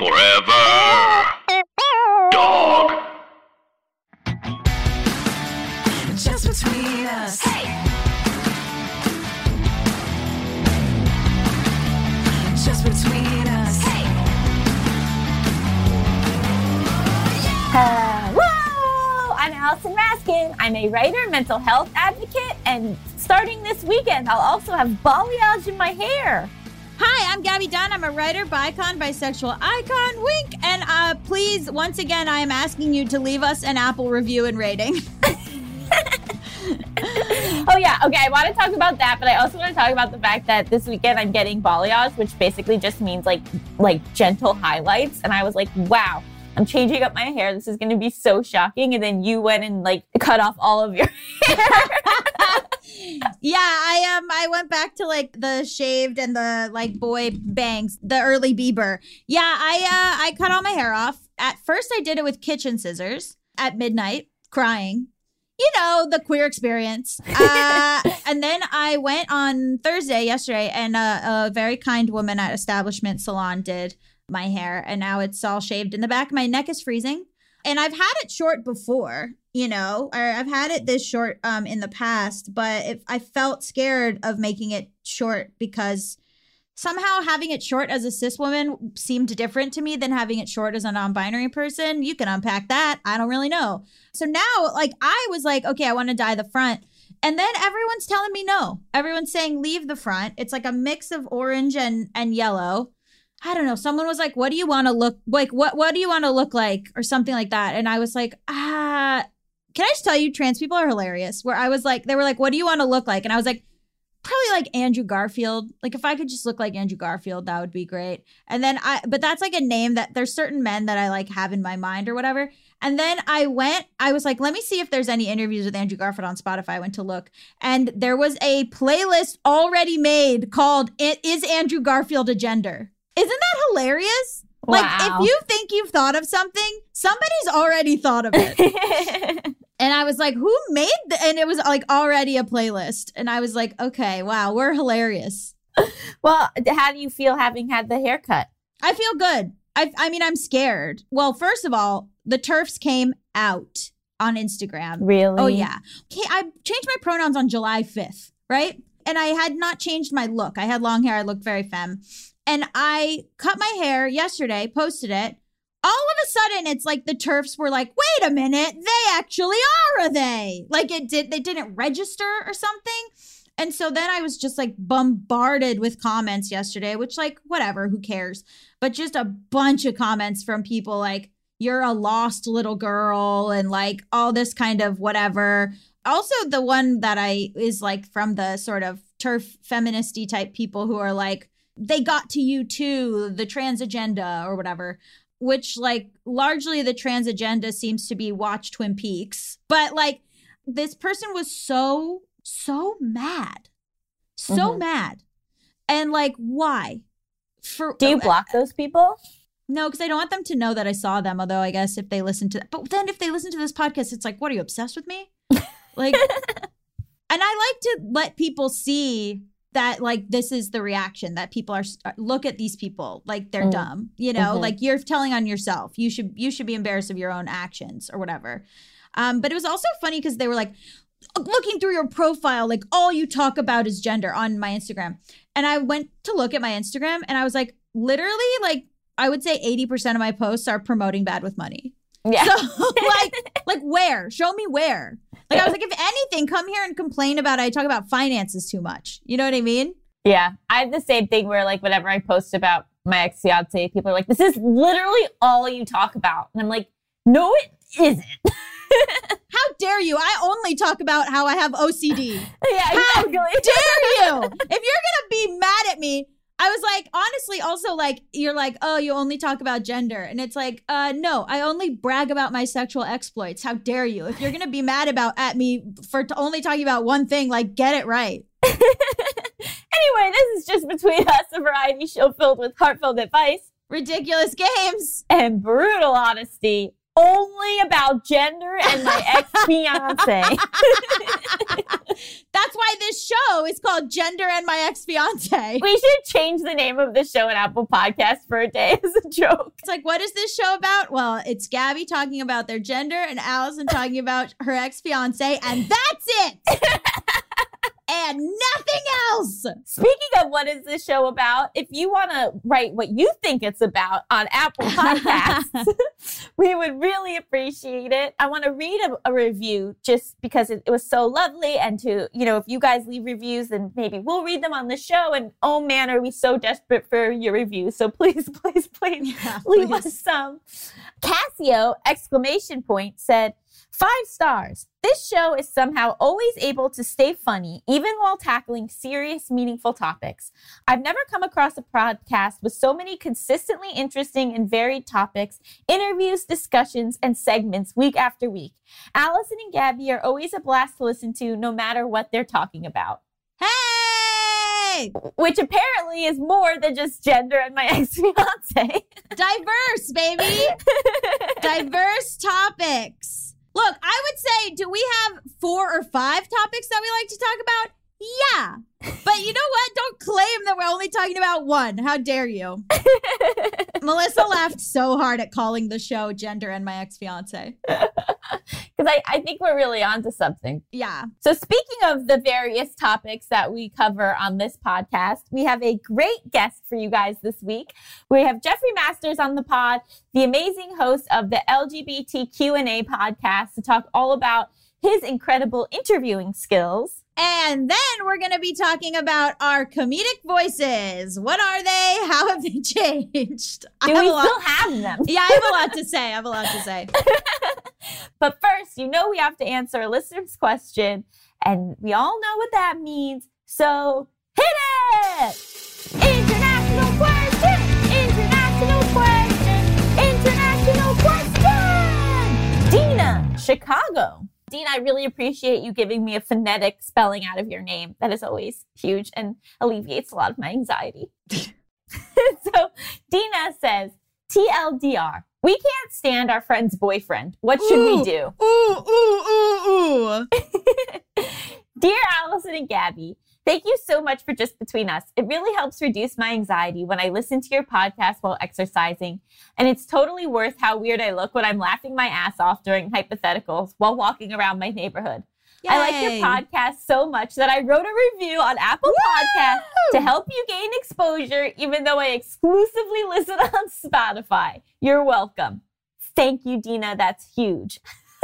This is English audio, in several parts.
Forever. Dog. Just between us. Hey. Just between us. Hey. Hello! I'm Allison Raskin. I'm a writer, mental health advocate, and starting this weekend, I'll also have balayage in my hair. Hi, I'm Gabby Dunn. I'm a writer, bicon, bisexual icon, wink. And uh, please, once again, I am asking you to leave us an Apple review and rating. Oh yeah, okay. I want to talk about that, but I also want to talk about the fact that this weekend I'm getting balayage, which basically just means like like gentle highlights. And I was like, wow, I'm changing up my hair. This is going to be so shocking. And then you went and like cut off all of your hair. Yeah, I um I went back to like the shaved and the like boy bangs, the early Bieber. Yeah, I uh I cut all my hair off. At first I did it with kitchen scissors at midnight, crying. You know, the queer experience. Uh, and then I went on Thursday, yesterday, and uh, a very kind woman at Establishment Salon did my hair. And now it's all shaved in the back. My neck is freezing. And I've had it short before, you know, or I've had it this short um, in the past, but if I felt scared of making it short because somehow having it short as a cis woman seemed different to me than having it short as a non-binary person. You can unpack that. I don't really know. So now, like, I was like, okay, I want to dye the front. And then everyone's telling me no. Everyone's saying leave the front. It's like a mix of orange and and yellow. I don't know. Someone was like, "What do you want to look like? What what do you want to look like?" or something like that. And I was like, "Ah, can I just tell you trans people are hilarious." Where I was like, they were like, "What do you want to look like?" And I was like, probably like Andrew Garfield. Like if I could just look like Andrew Garfield, that would be great. And then I but that's like a name that there's certain men that I like have in my mind or whatever. And then I went, I was like, let me see if there's any interviews with Andrew Garfield on Spotify. I went to look. And there was a playlist already made called Is Andrew Garfield a Gender? Isn't that hilarious? Like if you think you've thought of something, somebody's already thought of it. And I was like, who made the and it was like already a playlist. And I was like, okay, wow, we're hilarious. well, how do you feel having had the haircut? I feel good. I I mean, I'm scared. Well, first of all, the TERFs came out on Instagram. Really? Oh yeah. Okay, I changed my pronouns on July 5th, right? And I had not changed my look. I had long hair. I looked very femme. And I cut my hair yesterday, posted it. All of a sudden, it's like the TERFs were like, wait a minute, they actually are a they. Like it did, they didn't register or something. And so then I was just like bombarded with comments yesterday, which, like, whatever, who cares? But just a bunch of comments from people like, you're a lost little girl, and like all this kind of whatever. Also, the one that I is like from the sort of TERF feministy type people who are like, they got to you too, the trans agenda or whatever which like largely the trans agenda seems to be watch Twin Peaks. But like this person was so so mad. So Mhm. mad. And like why? For Do you block those people? No, because I don't want them to know that I saw them, although I guess if they listen to but then if they listen to this podcast, it's like, what are you obsessed with me? Like and I like to let people see that like this is the reaction that people are look at these people like they're Mm. dumb you know? Mhm. like you're telling on yourself. You should you should be embarrassed of your own actions or whatever. Um but it was also funny because they were like looking through your profile like all you talk about is gender on my instagram. And i went to look at my instagram and i was like literally like i would say 80% of my posts are promoting bad with money. Yeah. so like like where? Show me where like i was like if anything come here and complain about i talk about finances too much. You know what i mean? Yeah, I have the same thing where like whenever I post about my ex fiance, people are like, "This is literally all you talk about," and I'm like, "No, it isn't." how dare you? I only talk about how i have ocd yeah, How exactly. dare you? If you're gonna be mad at me I was like, honestly, also like you're like, oh, you only talk about gender, and it's like, uh, no, I only brag about my sexual exploits. How dare you? If you're gonna be mad about at me for t- only talking about one thing, like get it right. anyway, this is just between us, a variety show filled with heartfelt advice Ridiculous games. and brutal honesty, only about gender and my ex fiance. That's why this show is called Gender and My Ex Fiance. we should change the name of the show in Apple Podcasts for a day as a joke. It's like, what is this show about? Well, it's Gabby talking about their gender and Allison talking about her ex fiance, and that's it. and nothing else. Speaking of what is this show about, if you want to write what you think it's about on Apple Podcasts, we would really appreciate it. I want to read a, a review just because it, it was so lovely. And to, you know, if you guys leave reviews, then maybe we'll read them on the show. And oh man, are we so desperate for your reviews. So please, please, please Yeah, leave please. us some. Casio exclamation point said, Five stars. This show is somehow always able to stay funny, even while tackling serious, meaningful topics. I've never come across a podcast with so many consistently interesting and varied topics, interviews, discussions, and segments week after week. Allison and Gabby are always a blast to listen to, no matter what they're talking about. Hey! Which apparently is more than just gender and my ex fiance. Diverse, baby. Diverse topics. Look, I would say, do we have four or five topics that we like to talk about? Yeah. But you know what? Don't claim that we're only talking about one. How dare you? Melissa laughed so hard at calling the show Gender and My Ex Fiance. Because I, I think we're really onto something. Yeah. So, speaking of the various topics that we cover on this podcast, we have a great guest for you guys this week. We have Jeffrey Masters on the pod, the amazing host of the LGBT Q&A podcast to talk all about his incredible interviewing skills. And then we're going to be talking about our comedic voices. What are they? How have they changed? I Do have we a lot- still have them? yeah, I have a lot to say. I have a lot to say. But first, you know we have to answer a listener's question, and we all know what that means. So hit it! International question! International question! International question! Dina, Chicago. Dina, I really appreciate you giving me a phonetic spelling out of your name. That is always huge and alleviates a lot of my anxiety. so Dina says, TLDR, we can't stand our friend's boyfriend. What should we do? Ooh, ooh, ooh, ooh. Dear Allison and Gabby, thank you so much for Just Between Us. It really helps reduce my anxiety when I listen to your podcast while exercising. And it's totally worth how weird I look when I'm laughing my ass off during hypotheticals while walking around my neighborhood. I like your podcast so much that I wrote a review on Apple Podcasts to help you gain exposure, even though I exclusively listen on Spotify. You're welcome. Thank you, Dina. That's huge.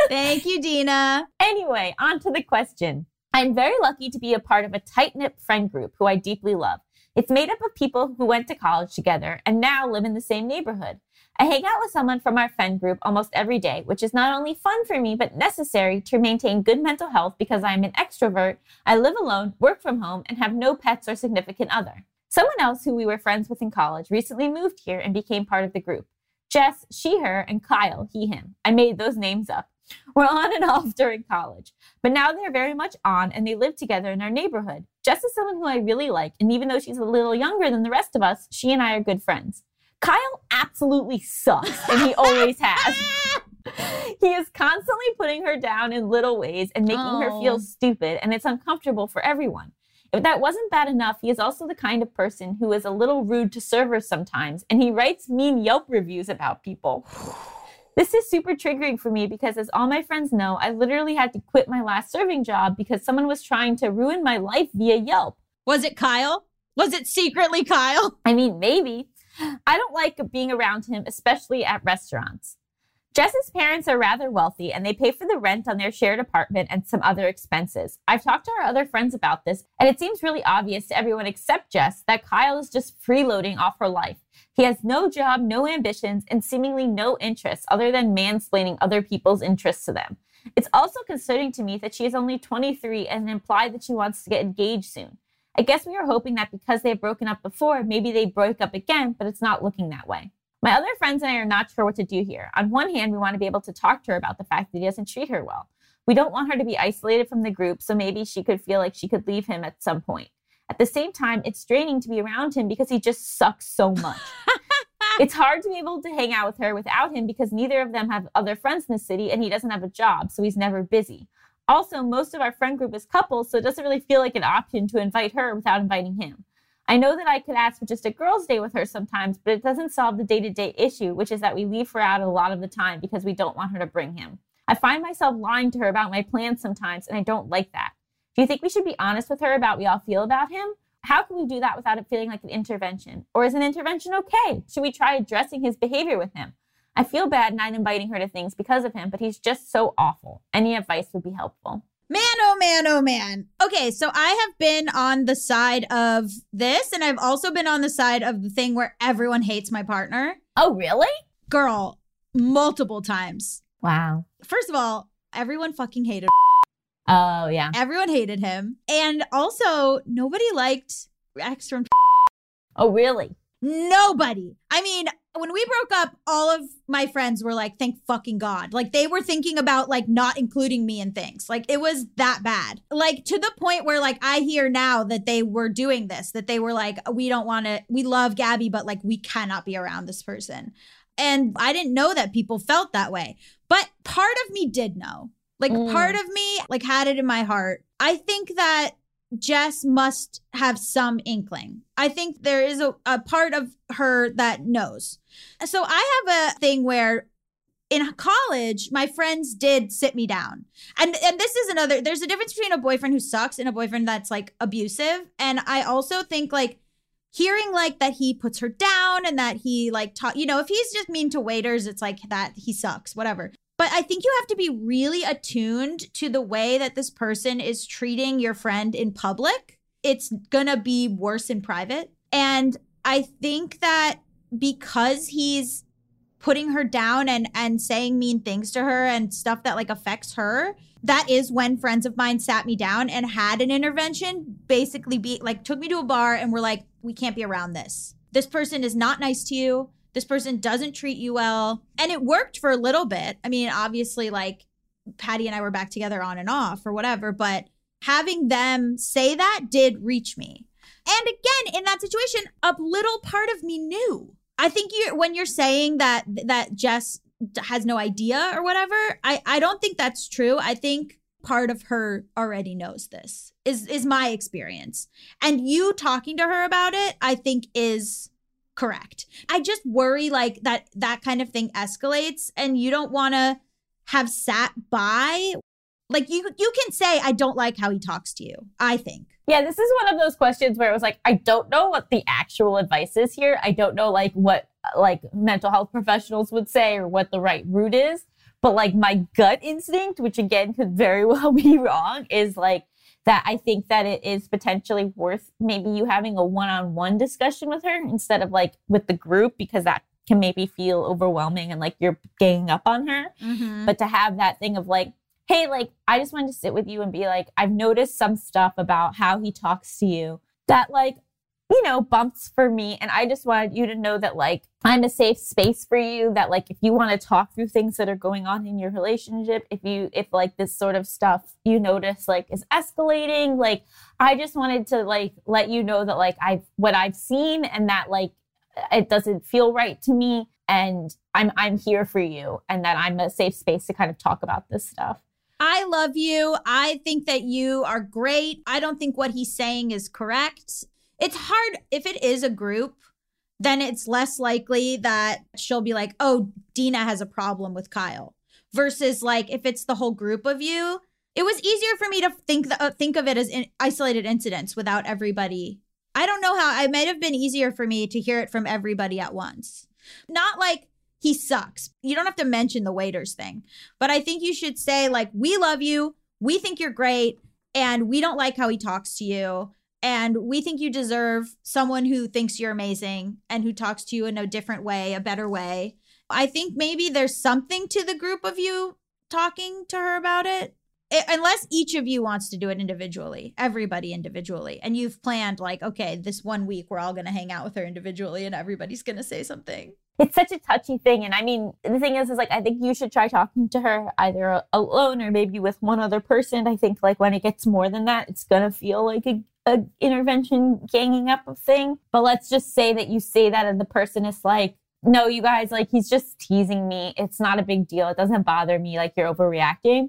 Thank you, Dina. Anyway, on to the question. I'm very lucky to be a part of a tight knit friend group who I deeply love. It's made up of people who went to college together and now live in the same neighborhood. I hang out with someone from our friend group almost every day, which is not only fun for me, but necessary to maintain good mental health because I'm an extrovert, I live alone, work from home, and have no pets or significant other. Someone else who we were friends with in college recently moved here and became part of the group. Jess, she, her, and Kyle, he, him. I made those names up. Were on and off during college, but now they're very much on and they live together in our neighborhood. Jess is someone who I really like, and even though she's a little younger than the rest of us, she and I are good friends. Kyle absolutely sucks, and he always has. He is constantly putting her down in little ways and making her Oh. feel stupid, and it's uncomfortable for everyone. If that wasn't bad enough, he is also the kind of person who is a little rude to servers sometimes, and he writes mean Yelp reviews about people. This is super triggering for me because, as all my friends know, I literally had to quit my last serving job because someone was trying to ruin my life via Yelp. Was it Kyle? Was it secretly Kyle? I mean, maybe. I don't like being around him, especially at restaurants. Jess's parents are rather wealthy and they pay for the rent on their shared apartment and some other expenses. I've talked to our other friends about this, and it seems really obvious to everyone except Jess that Kyle is just freeloading off her life. He has no job, no ambitions, and seemingly no interests other than mansplaining other people's interests to them. It's also concerning to me that she is only 23 and implied that she wants to get engaged soon. I guess we were hoping that because they've broken up before, maybe they broke up again, but it's not looking that way. My other friends and I are not sure what to do here. On one hand, we want to be able to talk to her about the fact that he doesn't treat her well. We don't want her to be isolated from the group, so maybe she could feel like she could leave him at some point. At the same time, it's draining to be around him because he just sucks so much. it's hard to be able to hang out with her without him because neither of them have other friends in the city and he doesn't have a job, so he's never busy. Also, most of our friend group is couples, so it doesn't really feel like an option to invite her without inviting him. I know that I could ask for just a girl's day with her sometimes, but it doesn't solve the day to day issue, which is that we leave her out a lot of the time because we don't want her to bring him. I find myself lying to her about my plans sometimes, and I don't like that. Do you think we should be honest with her about we all feel about him? How can we do that without it feeling like an intervention? Or is an intervention okay? Should we try addressing his behavior with him? I feel bad not inviting her to things because of him, but he's just so awful. Any advice would be helpful. Man, oh man, oh man. Okay, so I have been on the side of this, and I've also been on the side of the thing where everyone hates my partner. Oh, really? Girl, multiple times. Wow. First of all, everyone fucking hated Oh, yeah. everyone hated him. And also, nobody liked X from Oh, really? Nobody. I mean, when we broke up, all of my friends were like, thank fucking God. Like they were thinking about like not including me in things. Like it was that bad. Like to the point where like I hear now that they were doing this, that they were like, we don't want to, we love Gabby, but like we cannot be around this person. And I didn't know that people felt that way. But part of me did know. Like Mm. part of me like had it in my heart. I think that Jess must have some inkling. I think there is a, a part of her that knows. So I have a thing where in college, my friends did sit me down. And and this is another there's a difference between a boyfriend who sucks and a boyfriend that's like abusive. And I also think like hearing like that he puts her down and that he like taught you know, if he's just mean to waiters, it's like that he sucks, whatever. But I think you have to be really attuned to the way that this person is treating your friend in public. It's gonna be worse in private. And I think that because he's putting her down and and saying mean things to her and stuff that like affects her that is when friends of mine sat me down and had an intervention basically be like took me to a bar and were like we can't be around this this person is not nice to you this person doesn't treat you well and it worked for a little bit i mean obviously like patty and i were back together on and off or whatever but having them say that did reach me and again in that situation a little part of me knew I think you when you're saying that that Jess has no idea or whatever, I I don't think that's true. I think part of her already knows this. Is is my experience. And you talking to her about it, I think is correct. I just worry like that that kind of thing escalates and you don't want to have sat by like you you can say I don't like how he talks to you. I think. Yeah, this is one of those questions where it was like, I don't know what the actual advice is here. I don't know like what like mental health professionals would say or what the right route is. But like my gut instinct, which again could very well be wrong, is like that I think that it is potentially worth maybe you having a one-on-one discussion with her instead of like with the group because that can maybe feel overwhelming and like you're ganging up on her. Mm-hmm. But to have that thing of like, hey, like, I just wanted to sit with you and be like, I've noticed some stuff about how he talks to you that, like, you know, bumps for me. And I just wanted you to know that, like, I'm a safe space for you. That, like, if you want to talk through things that are going on in your relationship, if you, if like this sort of stuff you notice, like, is escalating, like, I just wanted to, like, let you know that, like, I've, what I've seen and that, like, it doesn't feel right to me. And I'm, I'm here for you and that I'm a safe space to kind of talk about this stuff. I love you. I think that you are great. I don't think what he's saying is correct. It's hard if it is a group, then it's less likely that she'll be like, "Oh, Dina has a problem with Kyle." Versus like if it's the whole group of you, it was easier for me to think the, uh, think of it as in isolated incidents without everybody. I don't know how it might have been easier for me to hear it from everybody at once. Not like he sucks. You don't have to mention the waiters thing. But I think you should say, like, we love you. We think you're great. And we don't like how he talks to you. And we think you deserve someone who thinks you're amazing and who talks to you in a different way, a better way. I think maybe there's something to the group of you talking to her about it. I- unless each of you wants to do it individually, everybody individually. And you've planned, like, okay, this one week we're all going to hang out with her individually and everybody's going to say something. it's such a touchy thing and i mean the thing is is like i think you should try talking to her either alone or maybe with one other person i think like when it gets more than that it's gonna feel like a, a intervention ganging up of thing but let's just say that you say that and the person is like no, you guys, like he's just teasing me. It's not a big deal. It doesn't bother me. Like you're overreacting.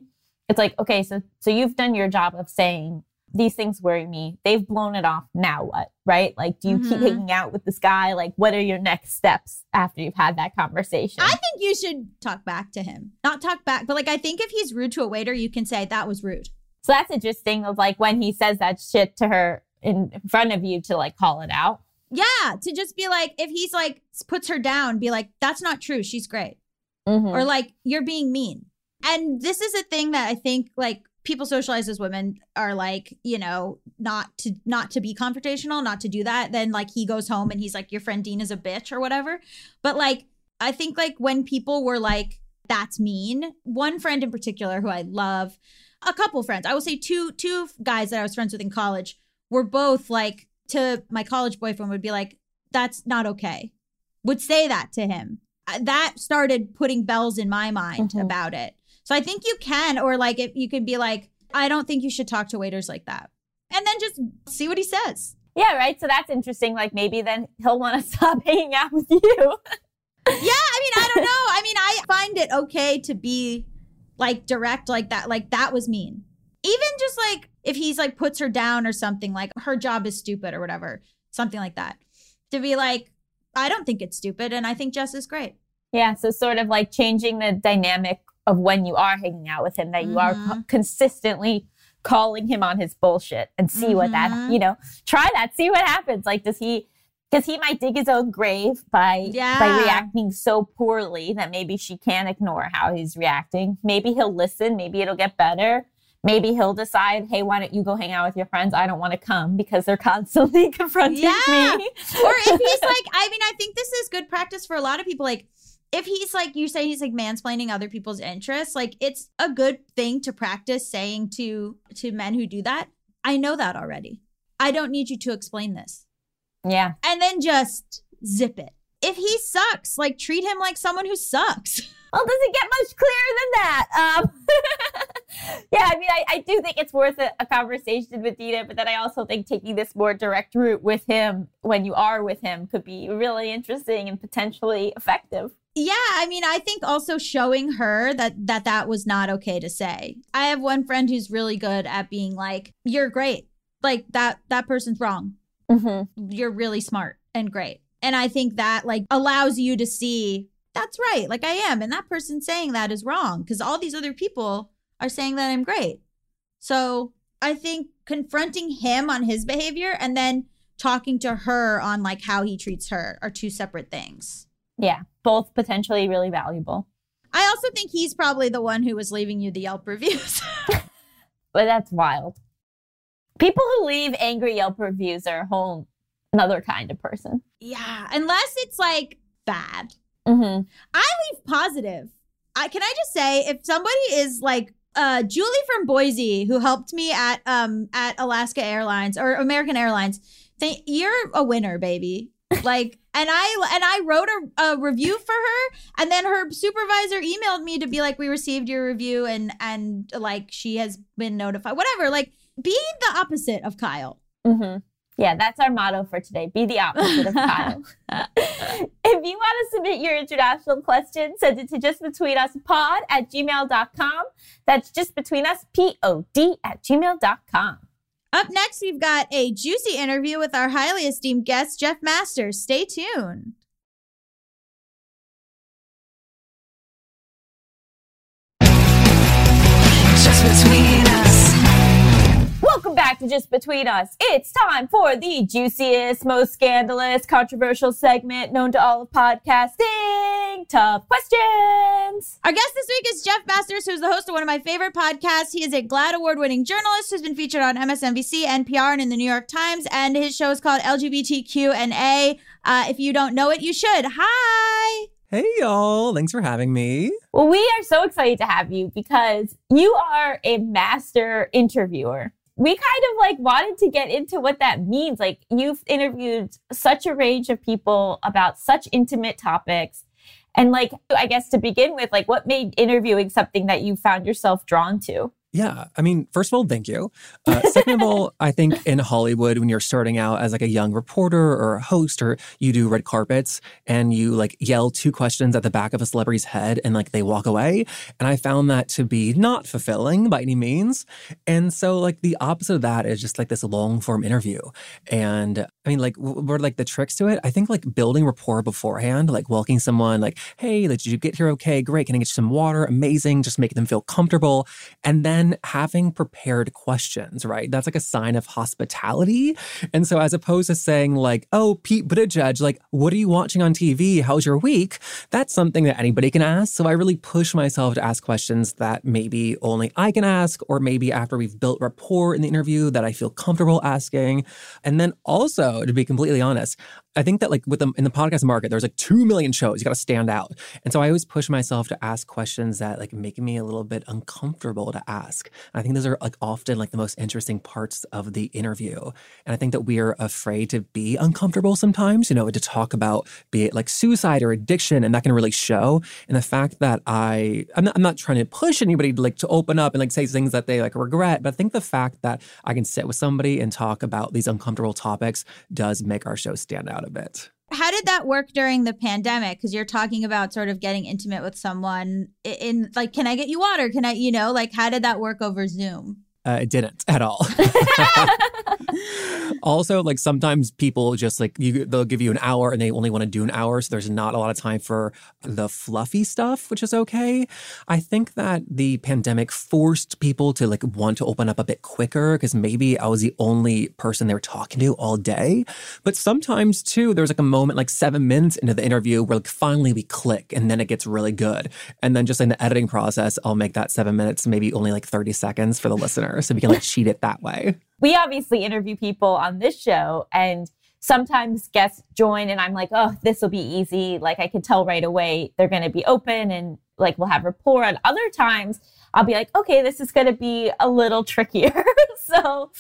It's like, okay, so so you've done your job of saying these things worry me. They've blown it off. Now what? Right? Like, do you keep Mhm. hanging out with this guy? Like, what are your next steps after you've had that conversation? I think you should talk back to him. Not talk back, but like I think if he's rude to a waiter, you can say that was rude. So that's interesting of like when he says that shit to her in front of you to like call it out. Yeah, to just be like, if he's like puts her down, be like, that's not true. She's great. Mhm. Or like, you're being mean. And this is a thing that I think like people socialize as women are like, you know, not to not to be confrontational, not to do that. Then like he goes home and he's like, your friend Dean is a bitch or whatever. But like, I think like when people were like, that's mean. One friend in particular who I love, a couple friends, I will say two two guys that I was friends with in college were both like to my college boyfriend would be like, that's not okay. Would say that to him. Uh, That started putting bells in my mind Mhm. about it. So I think you can, or like if you could be like, I don't think you should talk to waiters like that. And then just see what he says. Yeah, right. So that's interesting. Like maybe then he'll want to stop hanging out with you. Yeah, I mean, I don't know. I mean, I find it okay to be like direct like that. Like that was mean. Even just like if he's like puts her down or something, like her job is stupid or whatever, something like that. To be like, I don't think it's stupid, and I think Jess is great. Yeah, so sort of like changing the dynamic of when you are hanging out with him, that you are co- Mhm. consistently calling him on his bullshit and see what that, Mhm. you know, try that, see what happens. Like, does he, because he might dig his own grave by by reacting so poorly that maybe she can't ignore how he's reacting. Maybe he'll listen. Maybe it'll get better. Maybe he'll decide, hey, why don't you go hang out with your friends? I don't want to come because they're constantly confronting Yeah. me. or if he's like, I mean, I think this is good practice for a lot of people. Like, if he's like, you say he's like mansplaining other people's interests, like it's a good thing to practice saying to to men who do that. I know that already. I don't need you to explain this. Yeah. And then just zip it. If he sucks, like treat him like someone who sucks. Well, does it get much clearer than that? Um, yeah, I mean, I, I do think it's worth a, a conversation with Dina, but then I also think taking this more direct route with him when you are with him could be really interesting and potentially effective. Yeah, I mean, I think also showing her that that that was not okay to say. I have one friend who's really good at being like, "You're great." Like that that person's wrong. Mm-hmm. You're really smart and great. And I think that like allows you to see that's right. Like I am and that person saying that is wrong because all these other people are saying that I'm great. So, I think confronting him on his behavior and then talking to her on like how he treats her are two separate things. Yeah, both potentially really valuable. I also think he's probably the one who was leaving you the Yelp reviews. But that's wild. People who leave angry Yelp reviews are a whole another kind of person. yeah, unless it's like bad. Mm-hmm. I leave positive. I can I just say if somebody is like uh Julie from Boise who helped me at um at Alaska Airlines or American Airlines, they, you're a winner, baby. Like and I and I wrote a, a review for her and then her supervisor emailed me to be like we received your review and and like she has been notified whatever like be the opposite of Kyle Mm-hmm. Yeah, that's our motto for today. Be the opposite of Kyle. if you want to submit your international question, send it to justbetweenuspod at gmail.com. That's just between us, P-O-D at gmail.com. Up next, we've got a juicy interview with our highly esteemed guest, Jeff Masters. Stay tuned. Welcome back to Just Between Us. It's time for the juiciest, most scandalous, controversial segment known to all of podcasting. Tough questions. Our guest this week is Jeff Masters, who's the host of one of my favorite podcasts. He is a GLAAD Award winning journalist who's been featured on MSNBC, NPR, and in the New York Times. And his show is called LGBTQ and A. Uh, if you don't know it, you should. Hi. Hey, y'all. Thanks for having me. Well, we are so excited to have you because you are a master interviewer. We kind of like wanted to get into what that means. Like, you've interviewed such a range of people about such intimate topics. And, like, I guess to begin with, like, what made interviewing something that you found yourself drawn to? Yeah, I mean, first of all, thank you. Uh, second of all, I think in Hollywood, when you're starting out as like a young reporter or a host, or you do red carpets and you like yell two questions at the back of a celebrity's head and like they walk away, and I found that to be not fulfilling by any means. And so, like the opposite of that is just like this long form interview. And I mean, like, what are like the tricks to it? I think like building rapport beforehand, like welcoming someone, like, hey, did you get here okay? Great. Can I get you some water? Amazing. Just making them feel comfortable. And then having prepared questions, right? That's like a sign of hospitality. And so, as opposed to saying, like, oh, Pete Buttigieg, like, what are you watching on TV? How's your week? That's something that anybody can ask. So, I really push myself to ask questions that maybe only I can ask, or maybe after we've built rapport in the interview that I feel comfortable asking. And then also, to be completely honest, I think that like with the in the podcast market, there's like two million shows. You got to stand out, and so I always push myself to ask questions that like make me a little bit uncomfortable to ask. And I think those are like often like the most interesting parts of the interview. And I think that we are afraid to be uncomfortable sometimes, you know, to talk about be it like suicide or addiction, and that can really show. And the fact that I I'm not, I'm not trying to push anybody like to open up and like say things that they like regret, but I think the fact that I can sit with somebody and talk about these uncomfortable topics does make our show stand out bit. How did that work during the pandemic? Because you're talking about sort of getting intimate with someone in like, can I get you water? Can I, you know, like, how did that work over Zoom? Uh, it didn't at all. also, like sometimes people just like you, they'll give you an hour and they only want to do an hour, so there's not a lot of time for the fluffy stuff, which is okay. I think that the pandemic forced people to like want to open up a bit quicker because maybe I was the only person they were talking to all day. But sometimes too, there's like a moment like seven minutes into the interview where like finally we click and then it gets really good. And then just in the editing process, I'll make that seven minutes maybe only like 30 seconds for the listener. So we can like cheat it that way. we obviously interview people on this show and sometimes guests join and I'm like, oh, this will be easy. Like I can tell right away they're going to be open and like we'll have rapport. And other times I'll be like, okay, this is going to be a little trickier. so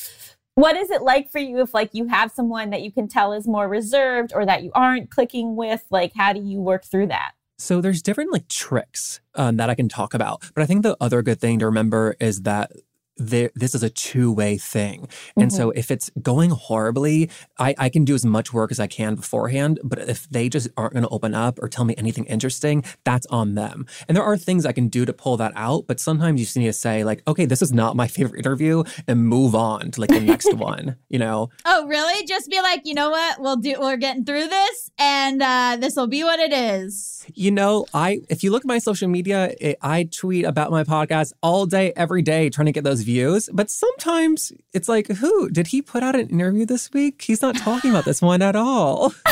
what is it like for you if like you have someone that you can tell is more reserved or that you aren't clicking with? Like how do you work through that? So there's different like tricks um, that I can talk about, but I think the other good thing to remember is that there, this is a two-way thing. And so if it's going horribly, I, I can do as much work as I can beforehand. But if they just aren't going to open up or tell me anything interesting, that's on them. And there are things I can do to pull that out. But sometimes you just need to say like, okay, this is not my favorite interview and move on to like the next one, you know? Oh, really? Just be like, you know what? We'll do. We're getting through this, and uh, this will be what it is. You know, I if you look at my social media, it, I tweet about my podcast all day, every day, trying to get those views. But sometimes it's like, who did he put out an interview this week? He's not talking about this one at all.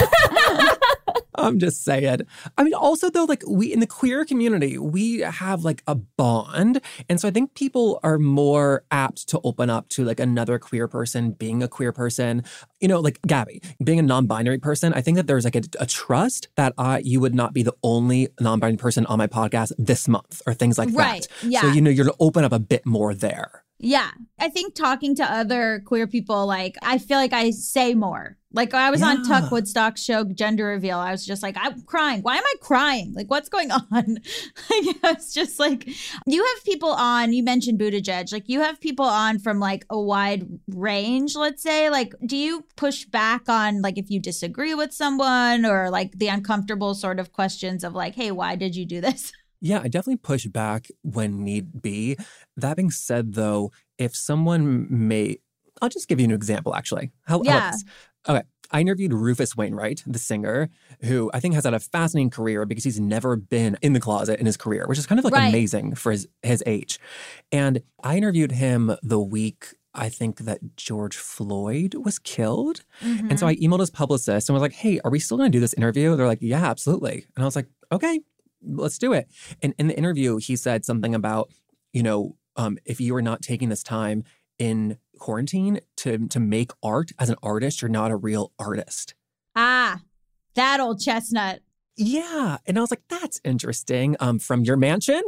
I'm just saying. I mean, also though, like we in the queer community, we have like a bond, and so I think people are more apt to open up to like another queer person being a queer person. You know, like Gabby being a non-binary person. I think that there's like a, a trust that uh, you would not be the only non-binary person on my podcast this month, or things like Right, that. yeah. So you know, you're gonna open up a bit more there. Yeah. I think talking to other queer people, like, I feel like I say more. Like, I was on Tuck Woodstock's show, Gender Reveal. I was just like, I'm crying. Why am I crying? Like, what's going on? like, it's just like, you have people on, you mentioned Buttigieg. Like, you have people on from like a wide range, let's say. Like, do you push back on, like, if you disagree with someone or like the uncomfortable sort of questions of, like, hey, why did you do this? Yeah, I definitely push back when need be. That being said, though, if someone may, I'll just give you an example actually. How, how Yeah. this? Okay. I interviewed Rufus Wainwright, the singer, who I think has had a fascinating career because he's never been in the closet in his career, which is kind of like Right. amazing for his, his age. And I interviewed him the week I think that George Floyd was killed. And so mm-hmm. I emailed his publicist and was like, hey, are we still going to do this interview? They're like, yeah, absolutely. And I was like, okay, let's do it. And in the interview, he said something about, you know, um, if you are not taking this time in quarantine to to make art as an artist, you're not a real artist. ah, that old chestnut. Yeah. And I was like, that's interesting um, from your mansion.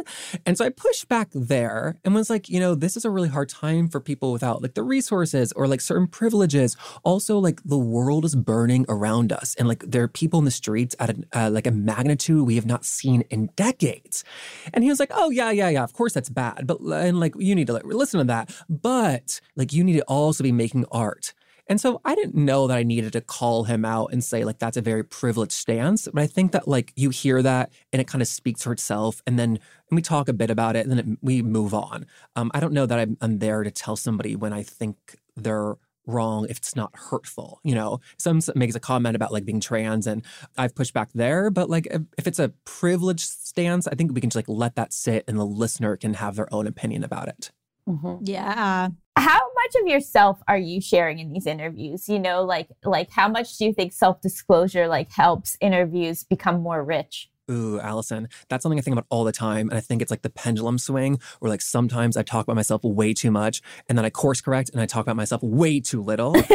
And so I pushed back there and was like, you know, this is a really hard time for people without like the resources or like certain privileges. Also, like the world is burning around us and like there are people in the streets at a, uh, like a magnitude we have not seen in decades. And he was like, oh, yeah, yeah, yeah. Of course that's bad. But, and like, you need to like listen to that. But like, you need to also be making art. And so I didn't know that I needed to call him out and say, like, that's a very privileged stance. But I think that, like, you hear that and it kind of speaks for itself. And then we talk a bit about it and then it, we move on. Um, I don't know that I'm, I'm there to tell somebody when I think they're wrong if it's not hurtful. You know, some makes a comment about like being trans and I've pushed back there, but like if it's a privileged stance, I think we can just like let that sit and the listener can have their own opinion about it. Mm-hmm. Yeah. How much of yourself are you sharing in these interviews? You know, like like how much do you think self-disclosure like helps interviews become more rich? Ooh, Allison, that's something I think about all the time. And I think it's like the pendulum swing, where like sometimes I talk about myself way too much and then I course correct and I talk about myself way too little. and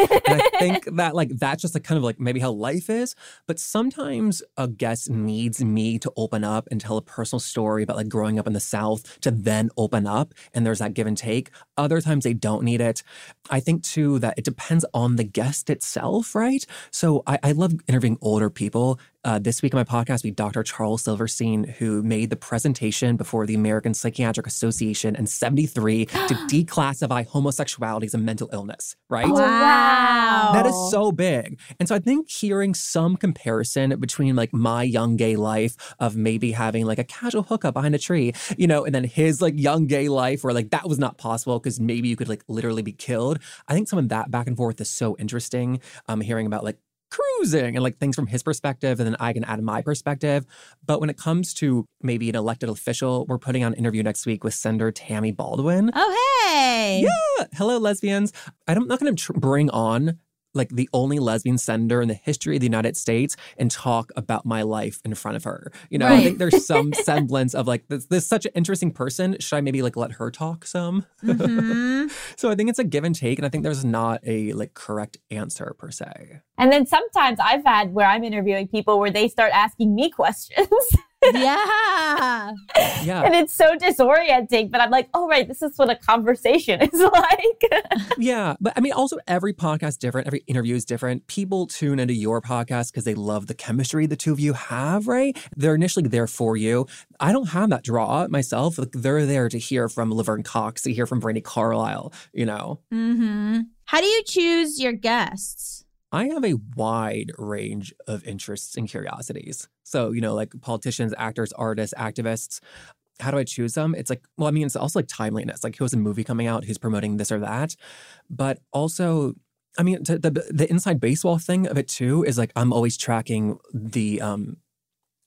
I think that like that's just like kind of like maybe how life is. But sometimes a guest needs me to open up and tell a personal story about like growing up in the South to then open up. And there's that give and take. Other times they don't need it. I think too that it depends on the guest itself, right? So I, I love interviewing older people uh, this week on my podcast, we had Dr. Charles Silverstein, who made the presentation before the American Psychiatric Association in 73 to declassify homosexuality as a mental illness, right? Oh, wow. That is so big. And so I think hearing some comparison between like my young gay life of maybe having like a casual hookup behind a tree, you know, and then his like young gay life where like that was not possible because maybe you could like literally be killed. I think some of that back and forth is so interesting. Um, hearing about like cruising and like things from his perspective and then I can add my perspective. But when it comes to maybe an elected official, we're putting on an interview next week with Senator Tammy Baldwin. Oh, hey. Yeah. Hello, lesbians. I'm not going to tr- bring on like the only lesbian senator in the history of the United States and talk about my life in front of her. You know, I think there's some semblance of like this, this is such an interesting person. Should I maybe like let her talk some? Mhm. so I think it's a give and take, and I think there's not a like correct answer per se. And then sometimes I've had where I'm interviewing people where they start asking me questions. yeah. Yeah. and it's so disorienting, but I'm like, oh, right, this is what a conversation is like. Yeah, but I mean, also every podcast is different. Every interview is different. People tune into your podcast because they love the chemistry the two of you have, right? They're initially there for you. I don't have that draw myself. Like they're there to hear from Laverne Cox, to hear from Brandi Carlile. You know, Mm-hmm. How do you choose your guests? I have a wide range of interests and curiosities. So you know, like politicians, actors, artists, activists. How do I choose them? It's like, well, I mean, it's also like timeliness. Like, who has a movie coming out? Who's promoting this or that? But also, I mean, the the inside baseball thing of it too is like I'm always tracking the um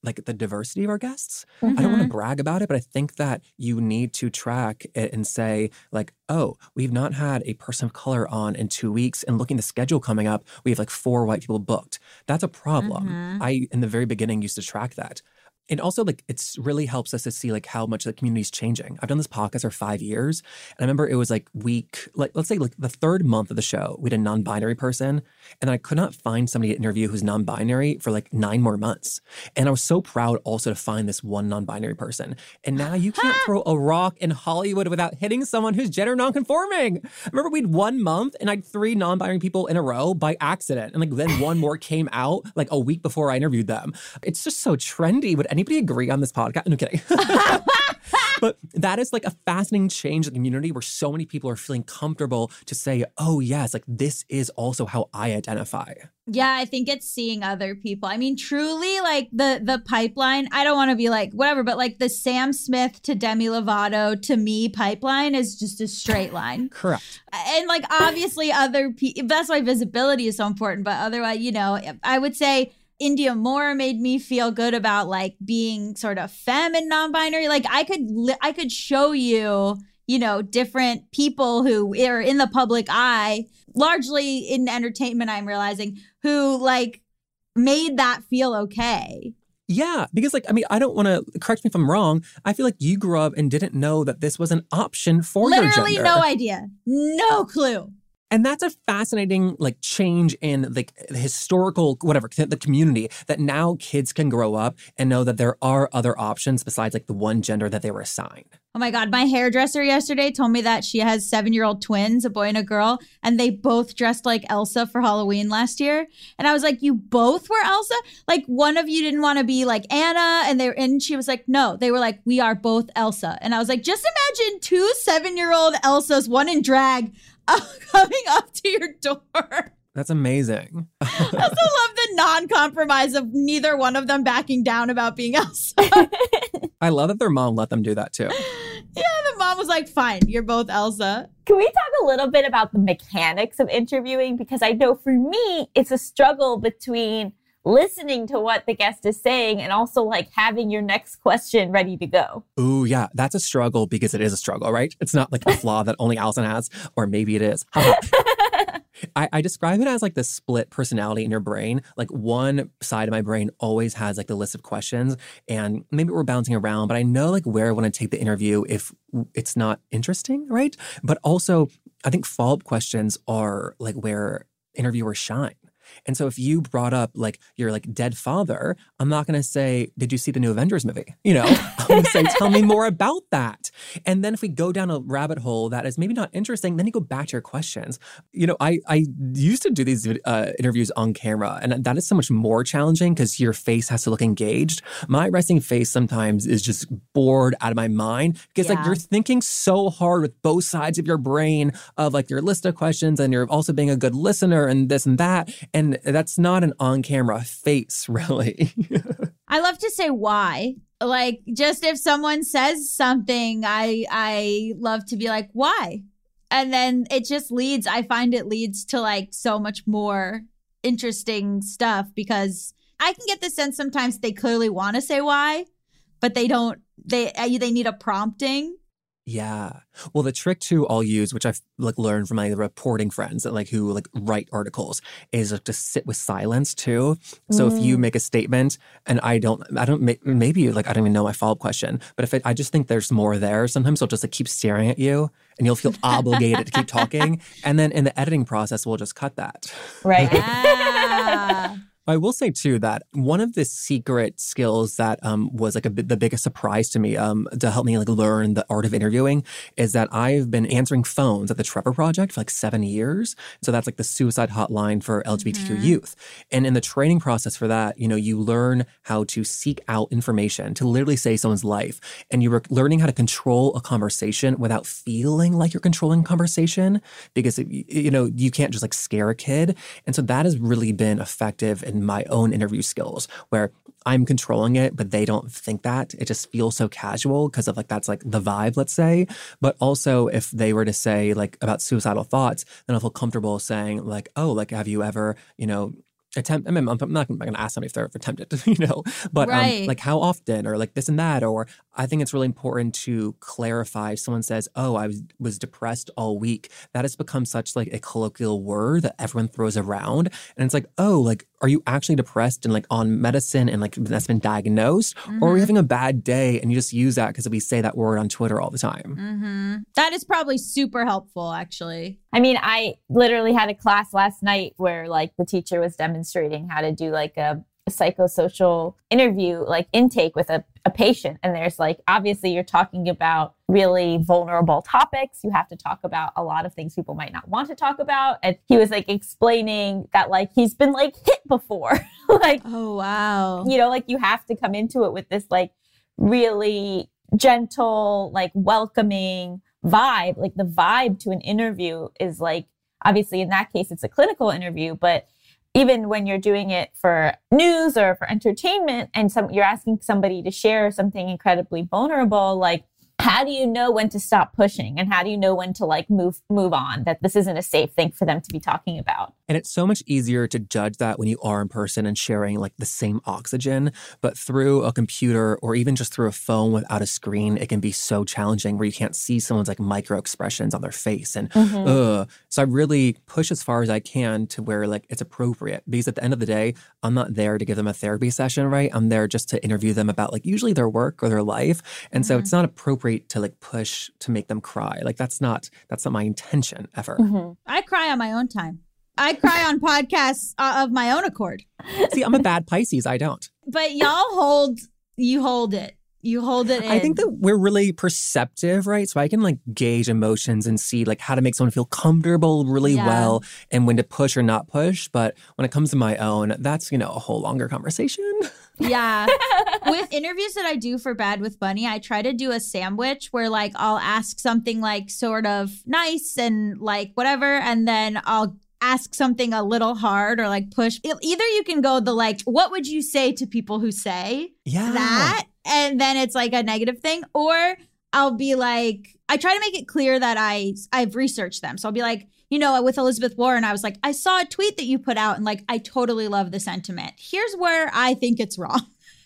like the diversity of our guests. I don't want to brag about it, but I think that you need to track it and say like, oh, we've not had a person of color on in two weeks, and looking at the schedule coming up, we have like four white people booked. That's a problem. Mhm. I in the very beginning used to track that. And also, like, it's really helps us to see like how much the community is changing. I've done this podcast for five years, and I remember it was like week, like let's say like the third month of the show, we had a non-binary person, and I could not find somebody to interview who's non-binary for like nine more months. And I was so proud also to find this one non-binary person. And now you can't throw a rock in Hollywood without hitting someone who's gender non-conforming. I remember we had one month and I had three non-binary people in a row by accident, and like then one more came out like a week before I interviewed them. It's just so trendy. Would anybody agree on this podcast? No kidding. but that is like a fascinating change in the community where so many people are feeling comfortable to say, oh, yes, like this is also how I identify. Yeah, I think it's seeing other people. I mean, truly, like the the pipeline. I don't want to be like whatever, but like the Sam Smith to Demi Lovato to me pipeline is just a straight line. Correct. and like obviously other people. That's why visibility is so important. But otherwise, you know, I would say Indya Moore made me feel good about like being sort of femme and non-binary. Like I could li- I could show you, you know, different people who are in the public eye, largely in entertainment. I'm realizing who like made that feel okay. Yeah, because like I mean, I don't want to correct me if I'm wrong. I feel like you grew up and didn't know that this was an option for your Literally gender. no idea, no clue. And that's a fascinating like change in like the historical whatever the community that now kids can grow up and know that there are other options besides like the one gender that they were assigned. Oh my God. My hairdresser yesterday told me that she has seven year old twins, a boy and a girl, and they both dressed like Elsa for Halloween last year. And I was like, You both were Elsa? Like one of you didn't want to be like Anna. And they were, and she was like, No, they were like, We are both Elsa. And I was like, Just imagine two seven year old Elsas, one in drag, coming up to your door. That's amazing. I also love the non compromise of neither one of them backing down about being Elsa. I love that their mom let them do that too. Yeah, the mom was like, fine, you're both Elsa. Can we talk a little bit about the mechanics of interviewing? Because I know for me, it's a struggle between listening to what the guest is saying and also like having your next question ready to go. Ooh, yeah, that's a struggle because it is a struggle, right? It's not like a flaw that only Allison has, or maybe it is. I, I, describe it as like the split personality in your brain. Like one side of my brain always has like the list of questions, and maybe we're bouncing around, but I know like where I want to take the interview if it's not interesting, right? But also, I think follow up questions are like where interviewers shine. And so if you brought up like your like dead father, I'm not going to say, "Did you see the new Avengers movie?" You know, I'm going to say, "Tell me more about that." And then if we go down a rabbit hole that is maybe not interesting, then you go back to your questions. You know, I I used to do these uh, interviews on camera, and that is so much more challenging because your face has to look engaged. My resting face sometimes is just bored out of my mind because yeah. like you're thinking so hard with both sides of your brain of like your list of questions, and you're also being a good listener and this and that. And that's not an on camera face, really. I love to say why. Like just if someone says something, I I love to be like, why? And then it just leads, I find it leads to like so much more interesting stuff because I can get the sense sometimes they clearly want to say why, but they don't they uh, they need a prompting yeah. Well, the trick too I'll use, which I've like learned from my reporting friends that like who like write articles, is like to sit with silence too. So mm. if you mm. make a statement and I don't, I don't maybe like I don't even know my follow up question, but if it, I just think there's more there, sometimes I'll just like keep staring at you and you'll feel obligated to keep talking, and then in the editing process we'll just cut that. Right. Yeah. I will say too that one of the secret skills that um, was like a, the biggest surprise to me um, to help me like learn the art of interviewing is that I've been answering phones at the Trevor Project for like seven years. So that's like the suicide hotline for LGBTQ mm-hmm. youth. And in the training process for that, you know, you learn how to seek out information to literally save someone's life, and you're learning how to control a conversation without feeling like you're controlling conversation because you know you can't just like scare a kid. And so that has really been effective. And my own interview skills where I'm controlling it, but they don't think that. It just feels so casual because of like that's like the vibe, let's say. But also, if they were to say like about suicidal thoughts, then I'll feel comfortable saying like, oh, like have you ever, you know, attempt. I mean, I'm not going to ask somebody if they're attempted, you know, but um, right. um, like how often or like this and that. Or I think it's really important to clarify. If someone says, "Oh, I was was depressed all week," that has become such like a colloquial word that everyone throws around, and it's like, "Oh, like are you actually depressed and like on medicine and like that's been diagnosed, mm-hmm. or are you having a bad day and you just use that because we say that word on Twitter all the time?" Mm-hmm. That is probably super helpful, actually. I mean, I literally had a class last night where like the teacher was demonstrating how to do like a, a psychosocial interview, like intake with a, a patient. And there's like, obviously, you're talking about really vulnerable topics. You have to talk about a lot of things people might not want to talk about. And he was like explaining that like he's been like hit before. like, oh, wow. You know, like you have to come into it with this like really gentle, like welcoming, vibe, like the vibe to an interview is like, obviously in that case, it's a clinical interview, but even when you're doing it for news or for entertainment and some you're asking somebody to share something incredibly vulnerable like how do you know when to stop pushing? And how do you know when to like move move on? That this isn't a safe thing for them to be talking about And it's so much easier to judge that when you are in person and sharing like the same oxygen. But through a computer or even just through a phone without a screen, it can be so challenging where you can't see someone's like micro expressions on their face. And Mhm. ugh. so I really push as far as I can to where like it's appropriate because at the end of the day, I'm not there to give them a therapy session, right? I'm there just to interview them about like usually their work or their life. And so Mhm. it's not appropriate to like push to make them cry. Like that's not that's not my intention ever. Mhm. I cry on my own time. I cry on podcasts uh, of my own accord. See, I'm a bad Pisces. I don't. But y'all hold, you hold it. You hold it in. I think that we're really perceptive, right? So I can like gauge emotions and see like how to make someone feel comfortable really Yeah. well and when to push or not push. But when it comes to my own, that's, you know, a whole longer conversation. Yeah. with interviews that I do for Bad with Money, I try to do a sandwich where like I'll ask something like sort of nice and like whatever, and then I'll ask something a little hard or like push. Either you can go the like, what would you say to people who say Yeah. that? And then it's like a negative thing. Or I'll be like, I try to make it clear that I I've researched them. So I'll be like, you know, with Elizabeth Warren, I was like, I saw a tweet that you put out and like I totally love the sentiment. Here's where I think it's wrong.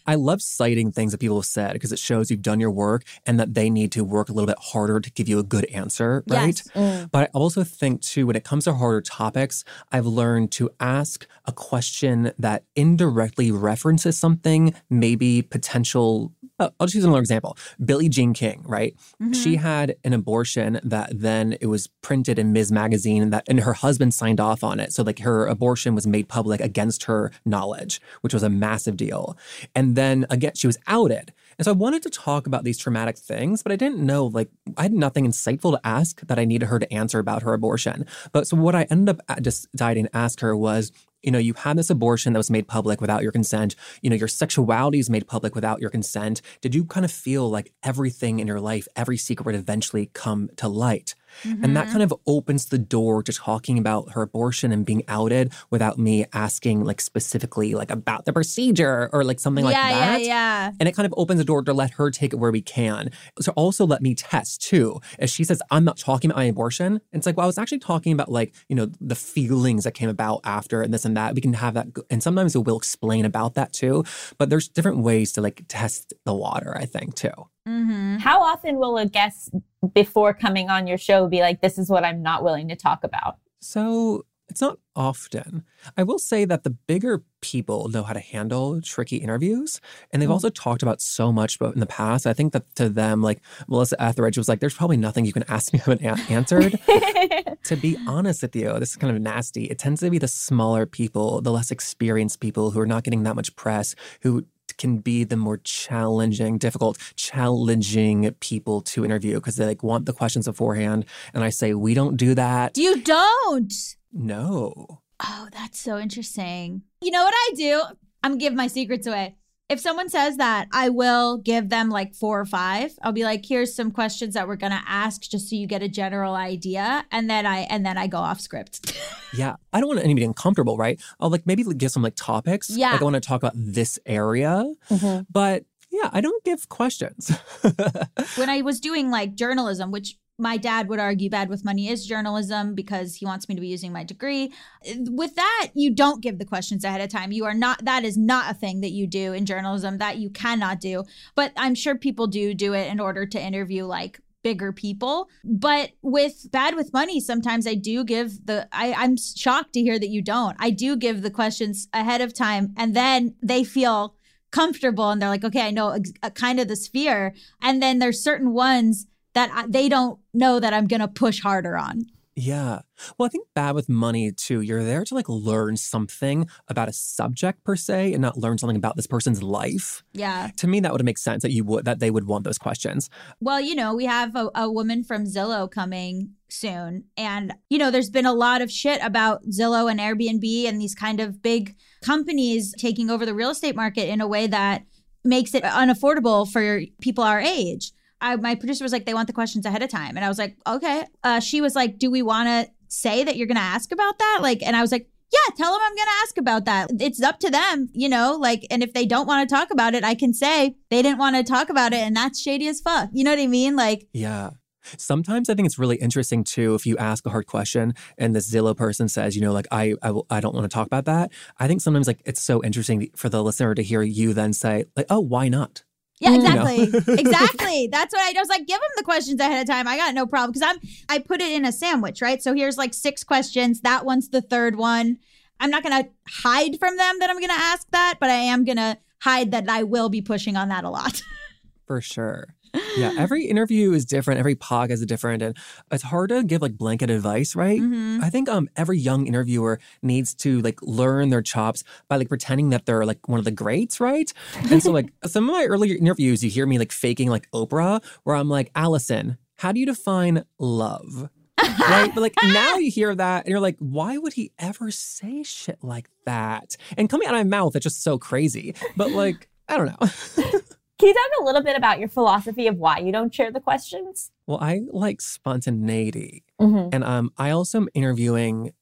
I love citing things that people have said because it shows you've done your work and that they need to work a little bit harder to give you a good answer, right? Yes. Mm. But I also think, too, when it comes to harder topics, I've learned to ask a question that indirectly references something, maybe potential. Uh, I'll just use another example. Billie Jean King, right? She had an abortion that then it was printed in Ms. Magazine that and her husband signed off on it. So like her abortion was made public against her knowledge, which was a massive deal. And then again, she was outed. And so I wanted to talk about these traumatic things, but I didn't know, like, I had nothing insightful to ask that I needed her to answer about her abortion. But so what I ended up just deciding to ask her was, you know, you had this abortion that was made public without your consent. You know, your sexuality is made public without your consent. Did you kind of feel like everything in your life, every secret would eventually come to light? And that mm-hmm. kind of opens the door to talking about her abortion and being outed without me asking, like, specifically, like, about the procedure or like something like that. yeah, yeah. And it kind of opens the door to let her take it where we can. So also let me test too. As she says, I'm not talking about my abortion. It's like, well, I was actually talking about like, you know, the feelings that came about after and this and that. We can have that. And sometimes we'll explain about that too. But there's different ways to like test the water, I think, too. Mm-hmm. How often will a guest before coming on your show be like, this is what I'm not willing to talk about? So it's not often. I will say that the bigger people know how to handle tricky interviews. And they've Mm. also talked about so much about in the past. I think that to them, like Melissa Etheridge was like, there's probably nothing you can ask me I haven't a- answered. to be honest with you, this is kind of nasty. It tends to be the smaller people, the less experienced people who are not getting that much press, who can be the more challenging, difficult, challenging people to interview because they like want the questions beforehand. And I say, we don't do that. You don't. No. Oh, that's so interesting. You know what I do? I'm gonna give my secrets away. If someone says that, I will give them like four or five. I'll be like, here's some questions that we're gonna ask just so you get a general idea. And then I and then I go off script. Yeah. I don't want anybody uncomfortable, right? I'll like maybe give some like topics. Yeah. Like I want to talk about this area, Mhm. but yeah, I don't give questions. when I was doing like journalism, which my dad would argue bad with money is journalism because he wants me to be using my degree. With that, you don't give the questions ahead of time. You are not, that is not a thing that you do in journalism that you cannot do. But I'm sure people do do it in order to interview like bigger people. But with bad with money, sometimes I do give the, I, I'm shocked to hear that you don't. I do give the questions ahead of time and then they feel comfortable and they're like, okay, I know ex- uh, kind of the sphere. And then there's certain ones that I, they don't know that I'm going to push harder on. Yeah. Well, I think bad with money too. You're there to like learn something about a subject per se and not learn something about this person's life. Yeah. To me, that would make sense that you would that they would want those questions. Well, you know, we have a, a woman from Zillow coming soon. And, you know, there's been a lot of shit about Zillow and Airbnb and these kind of big companies taking over the real estate market in a way that makes it unaffordable for people our age. I, my producer was like, they want the questions ahead of time. And I was like, okay. Uh, she was like, do we want to say that you're going to ask about that? Like, and I was like, yeah, tell them I'm going to ask about that. It's up to them, you know, like, and if they don't want to talk about it, I can say they didn't want to talk about it and that's shady as fuck. You know what I mean? Like, Yeah. Sometimes I think it's really interesting too if you ask a hard question and this Zillow person says, you know, like I I, I don't want to talk about that. I think sometimes like it's so interesting for the listener to hear you then say like, oh, why not? Yeah, Mm. exactly. exactly. That's what I, I was like. Give them the questions ahead of time. I got no problem because I'm. I put it in a sandwich, right? So here's like six questions. That one's the third one. I'm not gonna hide from them that I'm gonna ask that, but I am gonna hide that I will be pushing on that a lot. For sure. Yeah, every interview is different. Every podcast is different, and it's hard to give like blanket advice, right? Mhm. I think um every young interviewer needs to like learn their chops by like pretending that they're like one of the greats, right? And so like some of my earlier interviews, you hear me like faking like Oprah, where I'm like, Allison, how do you define love? right? But like now you hear that and you're like, why would he ever say shit like that? And coming out of my mouth, it's just so crazy. But like, I don't know. Can you talk a little bit about your philosophy of why you don't share the questions? well, I like spontaneity. Mm-hmm. And um, I also am interviewing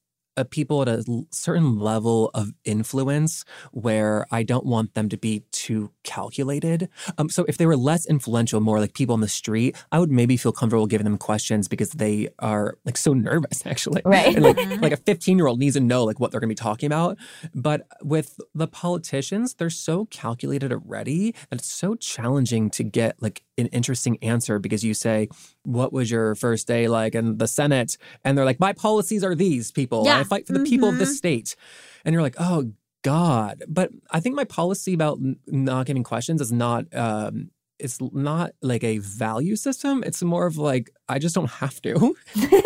people at a certain level of influence where I don't want them to be too calculated. Um, so if they were less influential, more like people on the street, I would maybe feel comfortable giving them questions because they are like so nervous, actually. Right. And like, like a 15 year old needs to know like what they're going to be talking about. But with the politicians, they're so calculated already that it's so challenging to get like an interesting answer because you say, what was your first day like in the Senate? And they're like, my policies are these people. Yeah. I fight for the people of Mhm. this state. And you're like, oh God. But I think my policy about n- not giving questions is not um it's not like a value system. It's more of like I just don't have to.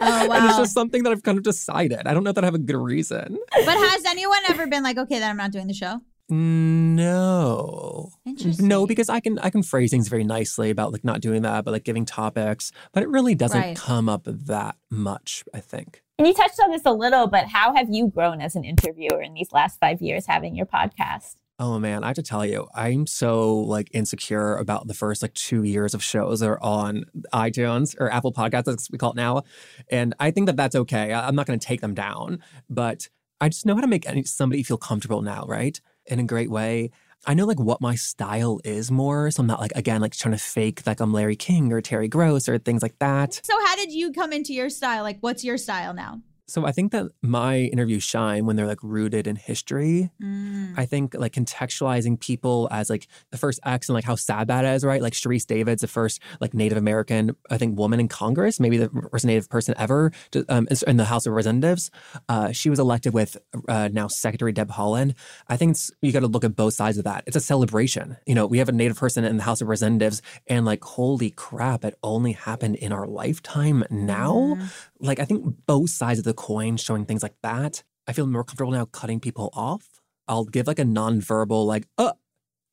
Oh And it's just something that I've kind of decided. I don't know that I have a good reason. but has anyone ever been like, okay, then I'm not doing the show? No. Interesting. No, because I can I can phrase things very nicely about like not doing that, but like giving topics. But it really doesn't Right. come up that much, I think. And you touched on this a little, but how have you grown as an interviewer in these last five years having your podcast? Oh man, I have to tell you, I'm so like insecure about the first like two years of shows that are on iTunes or Apple Podcasts, as we call it now. And I think that that's okay. I- I'm not going to take them down, but I just know how to make any, somebody feel comfortable now, right? In a great way. I know like what my style is more. So I'm not like, again, like trying to fake like I'm Larry King or Terry Gross or things like that. So how did you come into your style? Like, what's your style now? So I think that my interviews shine when they're like rooted in history Mm. I think like contextualizing people as like the first X and like how sad that is, right? Like Sharice Davids the first like Native American, I think, woman in Congress, maybe the first Native person ever to, um, in the House of Representatives. Uh, she was elected with uh, now Secretary Deb Haaland. I think it's, you got to look at both sides of that. It's a celebration. You know, we have a Native person in the House of Representatives, and like, holy crap, it only happened in our lifetime now. Like, I think both sides of the coin showing things like that. I feel more comfortable now cutting people off. I'll give like a non-verbal, like, uh,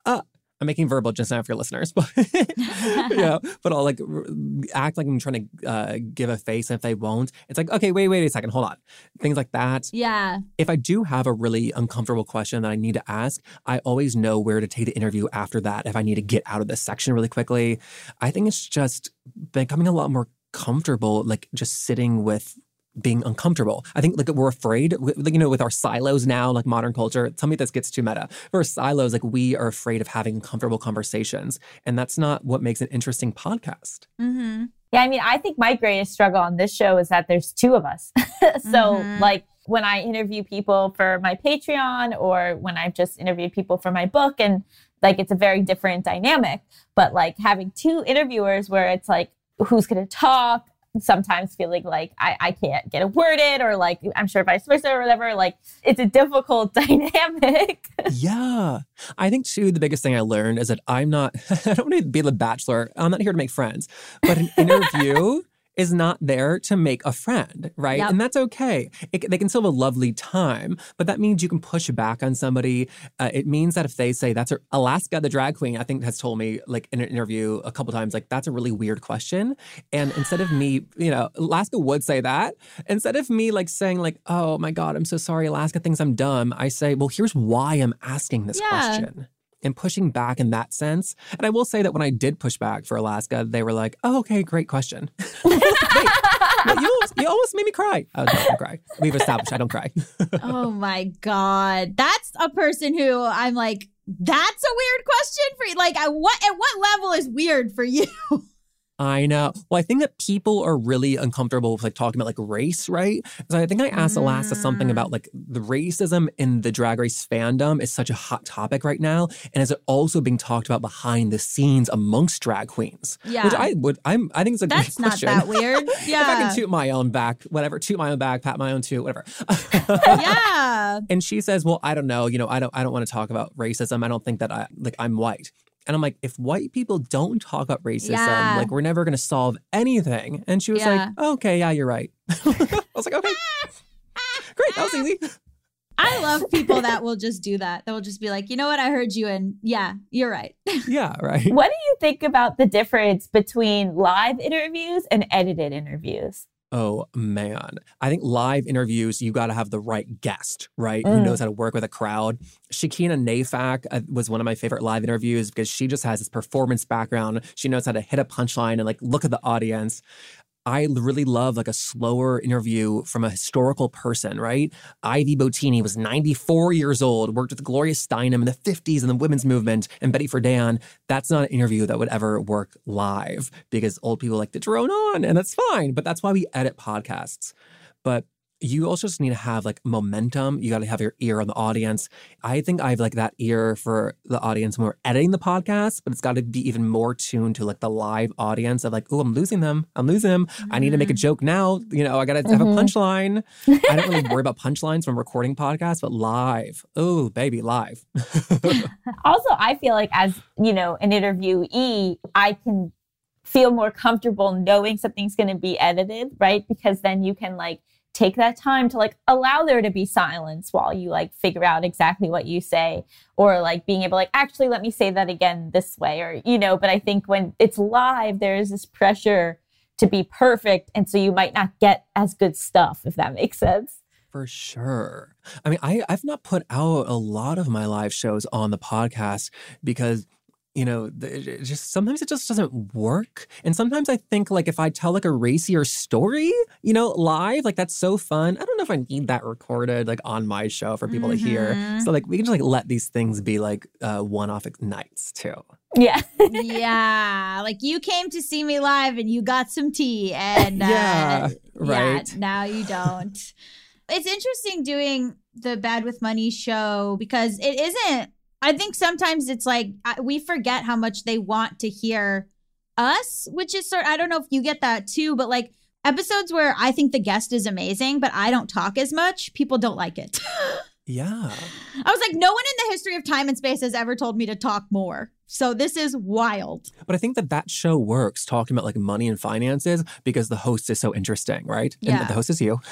uh. I'm making verbal just now for your listeners, but yeah, but I'll like act like I'm trying to uh, give a face. And if they won't, it's like, okay, wait, wait a second, hold on. Things like that. Yeah. If I do have a really uncomfortable question that I need to ask, I always know where to take the interview after that if I need to get out of this section really quickly. I think it's just becoming a lot more comfortable, like just sitting with being uncomfortable. I think like we're afraid, like, you know, with our silos now, like modern culture, tell me this gets too meta. For silos, like we are afraid of having uncomfortable conversations. And that's not what makes an interesting podcast. Mm-hmm. Yeah, I mean, I think my greatest struggle on this show is that there's two of us. so, Mhm. like, when I interview people for my Patreon or when I've just interviewed people for my book, and like, it's a very different dynamic. But like, having two interviewers where it's like, who's going to talk? Sometimes feeling like I, I can't get a word in, or like, I'm sure vice versa or whatever. Like, it's a difficult dynamic. yeah. I think too, the biggest thing I learned is that I'm not, I don't want to be the bachelor. I'm not here to make friends, but an interview is not there to make a friend, right? Yep. And that's okay. It, they can still have a lovely time, but that means you can push back on somebody. Uh, it means that if they say that's a, Alaska, the drag queen, I think has told me like in an interview a couple times, like that's a really weird question. And instead of me, you know, Alaska would say that. Instead of me like saying like, oh my God, I'm so sorry, Alaska thinks I'm dumb. I say, well, here's why I'm asking this Yeah. question and pushing back in that sense. And I will say that when I did push back for Alaska, they were like, oh, okay, great question. Wait, you, almost, you almost made me cry. Oh, I don't cry. We've established I don't cry. oh my god, that's a person who I'm like, that's a weird question for you. Like, at what at what level is weird for you? I know. Well, I think that people are really uncomfortable with like talking about like race, right? So I think I asked Alaska something about like the racism in the drag race fandom is such a hot topic right now. And is it also being talked about behind the scenes amongst drag queens? Yeah. Which I would I'm I think it's a good question. That's great not question. that weird. if I Yeah. can toot my own back, whatever, toot my own back, pat my own toot, whatever. yeah. And she says, "Well, I don't know. You know, I don't. I don't want to talk about racism. I don't think that I like. I'm white." And I'm like, if white people don't talk about racism, Yeah. like we're never going to solve anything. And she was Yeah. like, okay, yeah, you're right. I was like, okay, great, that was easy. I love people that will just do that. That will just be like, you know what? I heard you, and yeah, you're right. Yeah, right. What do you think about the difference between live interviews and edited interviews? Oh man. I think live interviews, you got to have the right guest, right? Who Mm. knows how to work with a crowd. Shakina Nayfack uh, was one of my favorite live interviews because she just has this performance background. She knows how to hit a punchline and like look at the audience. I really love like a slower interview from a historical person, right? Ivy Bottini was 94 years old, worked with Gloria Steinem in the 50s in the women's movement, and Betty Friedan. That's not an interview that would ever work live because old people like to drone on, and that's fine. But that's why we edit podcasts. But you also just need to have like momentum. You got to have your ear on the audience. I think I have like that ear for the audience when we're editing the podcast, but it's got to be even more tuned to like the live audience of like, oh, I'm losing them. I'm losing them. I need to make a joke now. You know, I got to have a Mhm. punchline. I don't really worry about punchlines when recording podcasts, but live. Oh, baby, live. Also, I feel like as, you know, an interviewee, I can feel more comfortable knowing something's going to be edited, right? Because then you can like take that time to like allow there to be silence while you like figure out exactly what you say or like being able like actually let me say that again this way or you know, but I think when it's live there is this pressure to be perfect and so you might not get as good stuff if that makes sense. For sure. I mean, I, I've not put out a lot of my live shows on the podcast because, you know, it just sometimes it just doesn't work. And sometimes I think like if I tell like a racier story, you know, live, like that's so fun. I don't know if I need that recorded like on my show for people to hear. Mhm. So like we can just like let these things be like uh, one-off nights too. Yeah. yeah, like you came to see me live and you got some tea, and uh, Yeah, right. Yeah, now you don't. it's interesting doing the Bad with Money show because it isn't. I think sometimes it's like we forget how much they want to hear us, which is sort. I don't know if you get that too, but like episodes where I think the guest is amazing, but I don't talk as much, people don't like it. Yeah. I was like, no one in the history of time and space has ever told me to talk more. So this is wild. But I think that that show works talking about like money and finances because the host is so interesting, right? Yeah. And the host is you.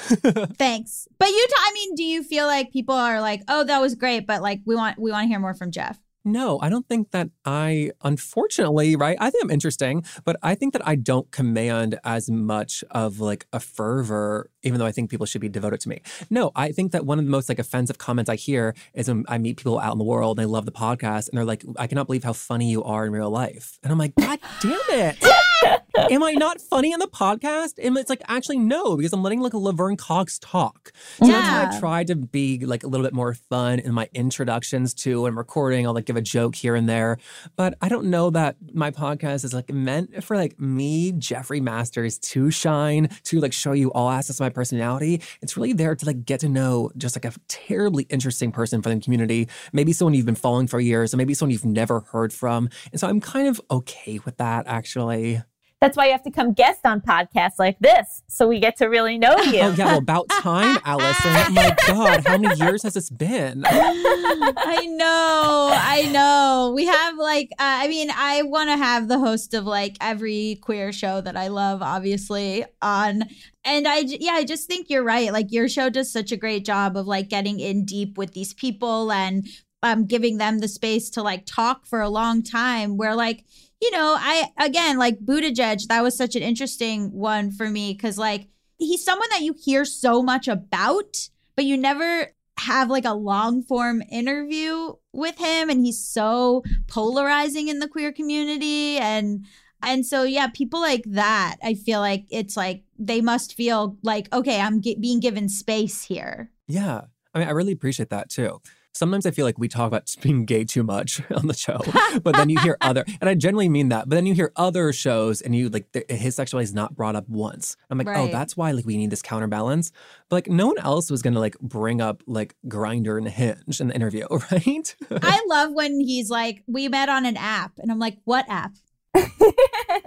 Thanks. But you, t- I mean, do you feel like people are like, oh, that was great, but like we want we want to hear more from Jeff? No, I don't think that I, unfortunately, right? I think I'm interesting, but I think that I don't command as much of like a fervor, even though I think people should be devoted to me. No, I think that one of the most like offensive comments I hear is when I meet people out in the world and they love the podcast and they're like, I cannot believe how funny you are in real life. And I'm like, God damn it. Am I not funny on the podcast? And it's like, actually, no, because I'm letting like a Laverne Cox talk. So that's why Yeah. I try to be like a little bit more fun in my introductions too. and recording, I'll like give a joke here and there. But I don't know that my podcast is like meant for like me, Jeffrey Masters, to shine, to like show you all aspects of my personality. It's really there to like get to know just like a terribly interesting person from the community. Maybe someone you've been following for years, or maybe someone you've never heard from. And so I'm kind of okay with that actually. That's why you have to come guest on podcasts like this so we get to really know you. Oh yeah, well about time, Allison. Oh my God, how many years has this been? I know, I know. We have like, uh, I mean, I want to have the host of like every queer show that I love, obviously, on. And i yeah, I just think you're right. Like your show does such a great job of like getting in deep with these people and um, giving them the space to like talk for a long time. Where like, you know, I again like Buttigieg, that was such an interesting one for me because like he's someone that you hear so much about, but you never have like a long form interview with him and he's so polarizing in the queer community and and so yeah people like that i feel like it's like they must feel like okay i'm ge- being given space here Yeah. I mean, I really appreciate that too. Sometimes I feel like we talk about being gay too much on the show, but then you hear other, and I generally mean that, but then you hear other shows and you like the, his sexuality is not brought up once. I'm like, oh, that's why like we need this counterbalance. But like no one else was gonna like bring up like Grindr and Hinge in the interview, right? I love when he's like, we met on an app. And I'm like, what app?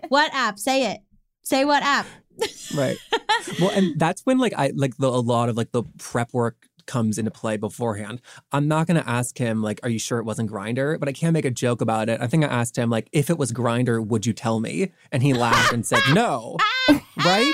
what app? Say it. Say what app. right. Well, and that's when like I like the, a lot of like the prep work comes into play beforehand. I'm not gonna ask him like, "Are you sure it wasn't Grindr?" But I can't make a joke about it. I think I asked him like, "If it was Grindr, would you tell me?" And he laughed and said, "No." right?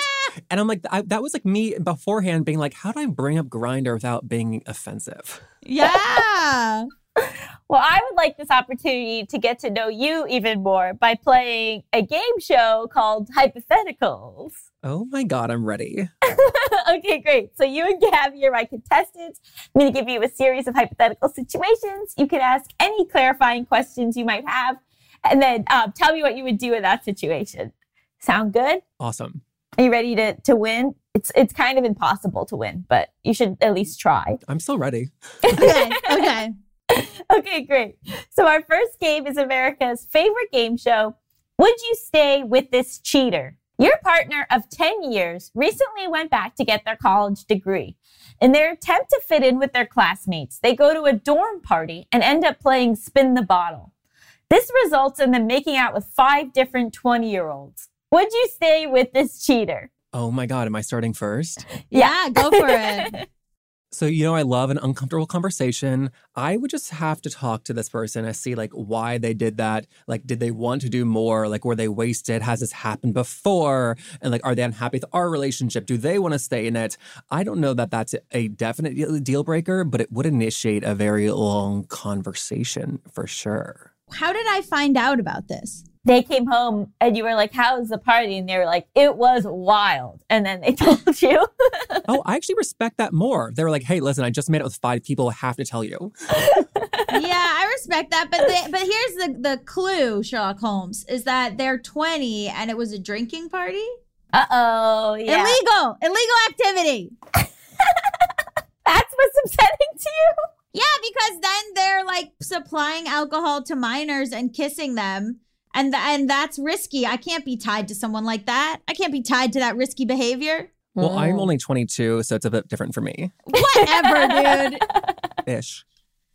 And I'm like, I, that was like me beforehand being like, "How do I bring up Grindr without being offensive?" Yeah. Well, I would like this opportunity to get to know you even more by playing a game show called Hypotheticals. Oh my god, I'm ready. okay, great. So you and Gaby are my contestants. I'm going to give you a series of hypothetical situations. You can ask any clarifying questions you might have, and then um, tell me what you would do in that situation. Sound good? Awesome. Are you ready to to win? It's it's kind of impossible to win, but you should at least try. I'm still ready. Okay. Okay. Okay, great. So our first game is America's favorite game show. Would you stay with this cheater? Your partner of 10 years recently went back to get their college degree. In their attempt to fit in with their classmates, they go to a dorm party and end up playing spin the bottle. This results in them making out with five different 20 year olds. Would you stay with this cheater? Oh my god, am I starting first? Yeah, go for it. So, you know, I love an uncomfortable conversation. I would just have to talk to this person and see like why they did that. Like, did they want to do more? Like, were they wasted? Has this happened before? And like, are they unhappy with our relationship? Do they want to stay in it? I don't know that that's a definite deal- deal breaker, but it would initiate a very long conversation for sure. How did I find out about this? They came home and you were like, How was the party? And they were like, It was wild. And then they told you. oh, I actually respect that more. They were like, hey, listen, I just made it with five people. I have to tell you. yeah, I respect that, but the, but here's the the clue, Sherlock Holmes, is that they're 20 and it was a drinking party. Uh oh. Yeah. Illegal, illegal activity. That's what's upsetting to you? Yeah, because then they're like supplying alcohol to minors and kissing them. And, th- and that's risky. I can't be tied to someone like that. I can't be tied to that risky behavior. Well, I'm only 22, so it's a bit different for me Whatever, dude. ish.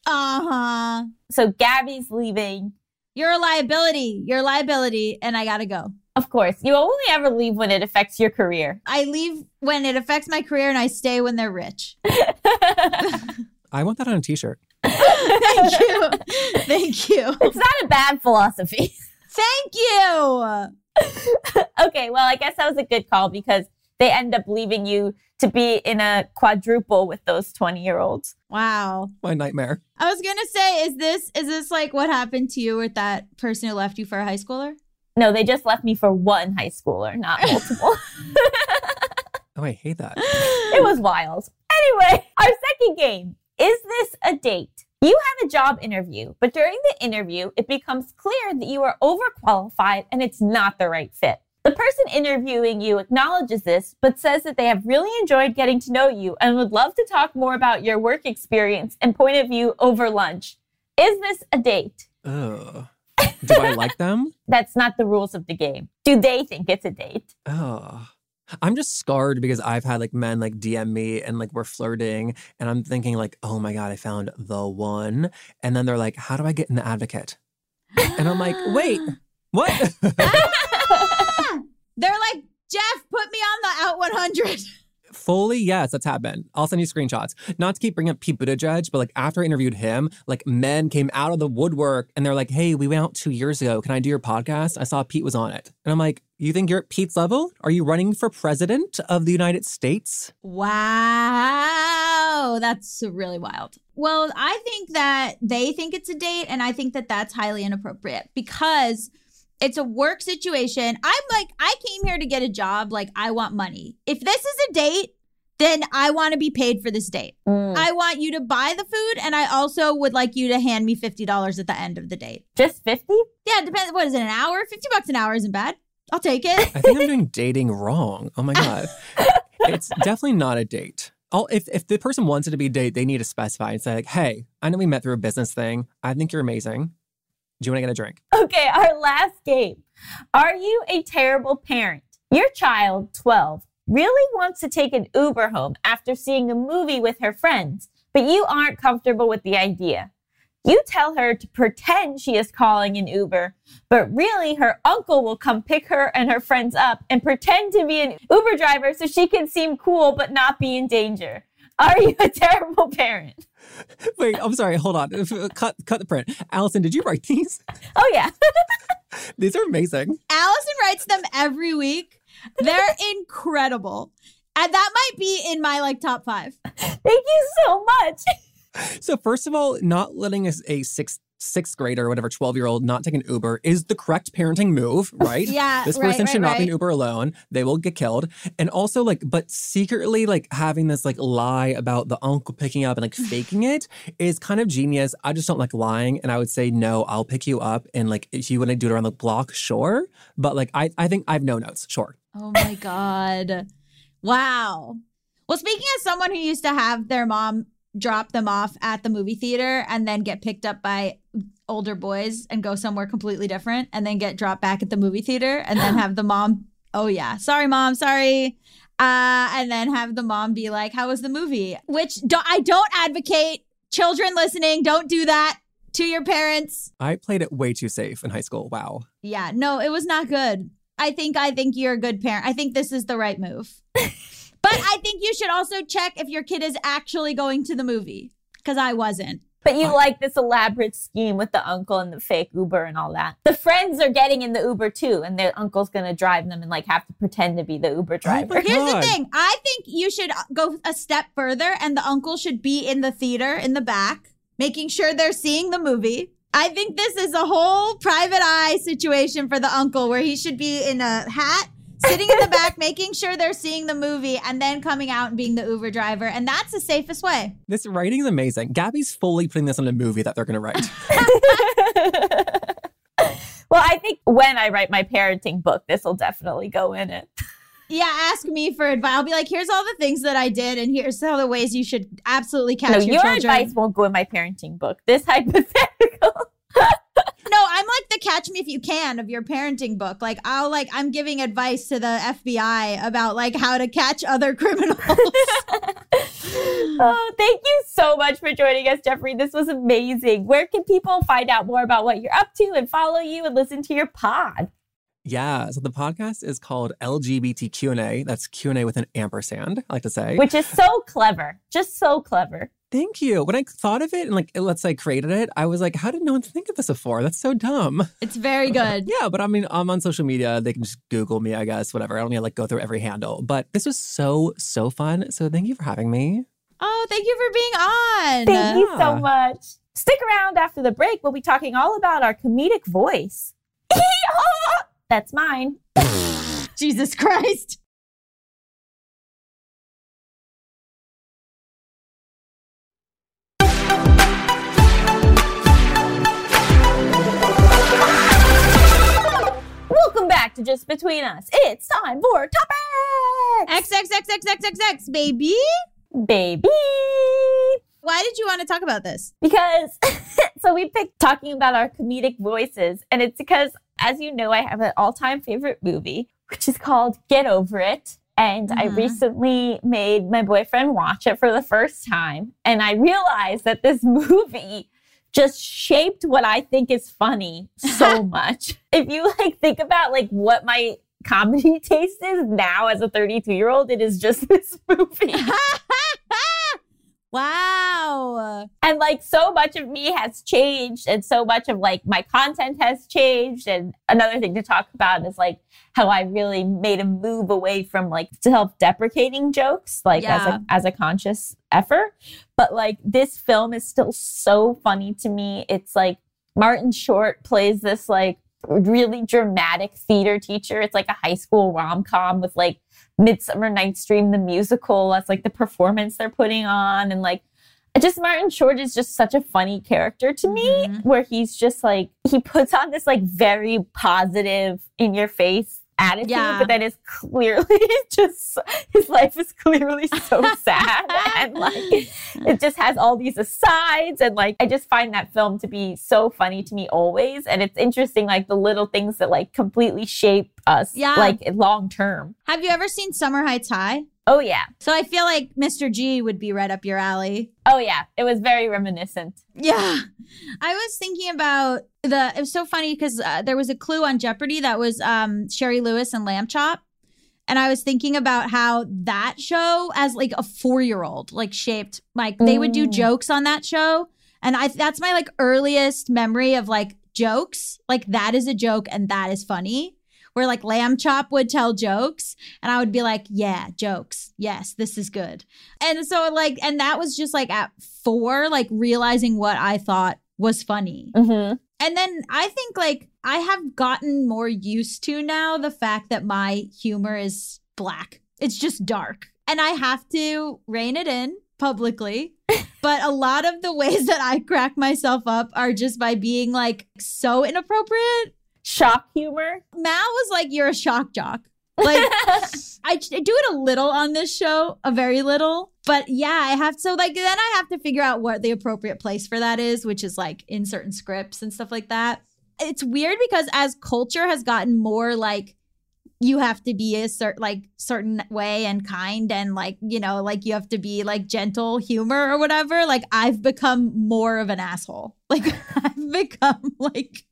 Uh huh. So Gaby's leaving. You're a liability. You're a liability, and I gotta go. Of course. You only ever leave when it affects your career. I leave when it affects my career, and I stay when they're rich. I want that on a t shirt. Thank you. Thank you. It's not a bad philosophy. Thank you. okay, well, I guess that was a good call because they end up leaving you to be in a quadruple with those 20 year olds. Wow. My nightmare. I was gonna say, is this is this like what happened to you with that person who left you for a high schooler? No, they just left me for one high schooler, not multiple. Oh, I hate that. it was wild. Anyway, our second game is this a date? You have a job interview, but during the interview, it becomes clear that you are overqualified and it's not the right fit. The person interviewing you acknowledges this, but says that they have really enjoyed getting to know you and would love to talk more about your work experience and point of view over lunch. Is this a date? Ugh. Do I like them? That's not the rules of the game. Do they think it's a date? Oh. I'm just scarred because I've had like men like DM me and like we're flirting and I'm thinking like, oh my God, I found the one. And then they're like, how do I get in the advocate? And I'm like, wait, what? They're like, Jeff, put me on the out 100. Fully, yes, that's happened. I'll send you screenshots. Not to keep bringing up Pete Buttigieg, but like after I interviewed him, like men came out of the woodwork and they're like, hey, we went out two years ago. Can I do your podcast? I saw Pete was on it. And I'm like, you think you're at Pete's level? Are you running for president of the United States? Wow. That's really wild. Well, I think that they think it's a date, and I think that that's highly inappropriate because it's a work situation. I'm like, I came here to get a job. Like, I want money. If this is a date, then I want to be paid for this date. Mm. I want you to buy the food, and I also would like you to hand me $50 at the end of the date. Just 50? Yeah, it depends. What is it, an hour? 50 bucks an hour isn't bad. I'll take it. I think I'm doing dating wrong. Oh my God. It's definitely not a date. All, if, if the person wants it to be a date, they need to specify and say, like, hey, I know we met through a business thing. I think you're amazing. Do you want to get a drink? Okay, our last game. Are you a terrible parent? Your child, 12, really wants to take an Uber home after seeing a movie with her friends, but you aren't comfortable with the idea. You tell her to pretend she is calling an Uber, but really her uncle will come pick her and her friends up and pretend to be an Uber driver so she can seem cool but not be in danger. Are you a terrible parent? Wait, I'm sorry. Hold on. Uh, cut, cut the print. Allison, did you write these? Oh, yeah. These are amazing. Allison writes them every week. They're incredible. And that might be in my like top five. Thank you so much. So first of all, not letting a, a sixth sixth grader or whatever 12 year old not take an Uber is the correct parenting move, right? Yeah, This person right, should not be an Uber alone. They will get killed. And also like, but secretly like having this like lie about the uncle picking up and like faking it is kind of genius. I just don't like lying. And I would say, no, I'll pick you up. And like, if you want to do it around the block, sure. But like, I, I think I have no notes. Sure. Oh my God. Wow. Well, speaking as someone who used to have their mom drop them off at the movie theater and then get picked up by older boys and go somewhere completely different and then get dropped back at the movie theater and then have the mom, oh yeah, sorry, mom, sorry. Uh, and then have the mom be like, how was the movie? Which do- I don't advocate. Children listening, don't do that to your parents. I played it way too safe in high school. Wow. Yeah, no, it was not good. I think I think you're a good parent. I think this is the right move. but I think you should also check if your kid is actually going to the movie cuz I wasn't. But you like this elaborate scheme with the uncle and the fake Uber and all that. The friends are getting in the Uber too, and their uncle's gonna drive them and like have to pretend to be the Uber oh driver. my Here's the thing. I think you should uh, go a step further and the uncle should be in the theater in the back making sure they're seeing the movie. I think this is a whole private eye situation for the uncle where he should be in a hat sitting in the back making sure they're seeing the movie and then coming out and being the Uber driver and that's the safest way. This writing is amazing. Gaby's fully putting this on a movie that they're going to write. well, I think when I write my parenting book, this will definitely go in it. Yeah, ask me for advice. I'll be like, here's all the things that I did, and here's all the ways you should absolutely catch no, your, your children. advice won't go in my parenting book. This hypothetical. No, I'm like the catch me if you can of your parenting book. Like I'll like I'm giving advice to the FBI about like how to catch other criminals. oh, thank you so much for joining us, Jeffrey. This was amazing. Where can people find out more about what you're up to and follow you and listen to your pod? yeah. So the podcast is called LGBT Q&A. That's Q&A with an ampersand, I like to say. Which is so clever. Just so clever. Thank you. When I thought of it and like, let's say created it, I was like, how did no one think of this before? That's so dumb. it's very good. Yeah, but I mean, I'm on social media. They can just Google me, I guess, whatever. I don't need to like go through every handle. But this was so, so fun. So thank you for having me. Oh, thank you for being on. Thank you so much. Stick around after the break. We'll be talking all about our comedic voice. That's mine. Jesus Christ. Welcome back to Just Between Us. It's time for topics. XXXXXXX, baby. Baby. Why did you want to talk about this? Because, so we picked talking about our comedic voices, and it's because, as you know, I have an all time favorite movie, which is called Get Over It. And I Mhm. recently made my boyfriend watch it for the first time. And I realized that this movie just shaped what I think is funny so much. If you like think about like what my comedy taste is now as a 32 year old, it is just this movie. wow. Uh, and like so much of me has changed and so much of like my content has changed. And another thing to talk about is like how i really made a move away from like self-deprecating jokes like as a as a conscious effort. But like this film is still so funny to me. It's like martin short plays this like really dramatic theater teacher. It's like a high school rom-com with like midsummer night's dream the musical that's like the performance they're putting on and like just Martin Short is just such a funny character to me, Mhm. where he's just like he puts on this like very positive, in your face attitude, Yeah. but then is clearly just his life is clearly so sad and like it just has all these asides and like I just find that film to be so funny to me always and it's interesting like the little things that like completely shape us Yeah. like long term. Have you ever seen Summer Heights High? Oh yeah. So I feel like Mr. G would be right up your alley. Oh yeah. It was very reminiscent. Yeah. I was thinking about the it was so funny because uh, there was a clue on Jeopardy that was um Shari Lewis and Lamb Chop. And I was thinking about how that show as like a 4-year-old like shaped like they would do Mm. jokes on that show and I that's my like earliest memory of like jokes. Like that is a joke and that is funny. Where like Lamb Chop would tell jokes and I would be like, yeah, jokes. Yes, this is good. And so like and that was just like at 4 like realizing what I thought was funny. Mm-hmm. And then I think like I have gotten more used to now the fact that my humor is black. It's just dark. And I have to rein it in publicly. but a lot of the ways that I crack myself up are just by being like so inappropriate. Shock humor. Mal was like, You're a shock jock. Like, I, I do it a little on this show, a very little. But yeah, I have so like then I have to figure out what the appropriate place for that is, which is like in certain scripts and stuff like that. It's weird because as culture has gotten more like you have to be a certain like certain way and kind and like you know like you have to be like gentle humor or whatever like i've become more of an asshole like i've become like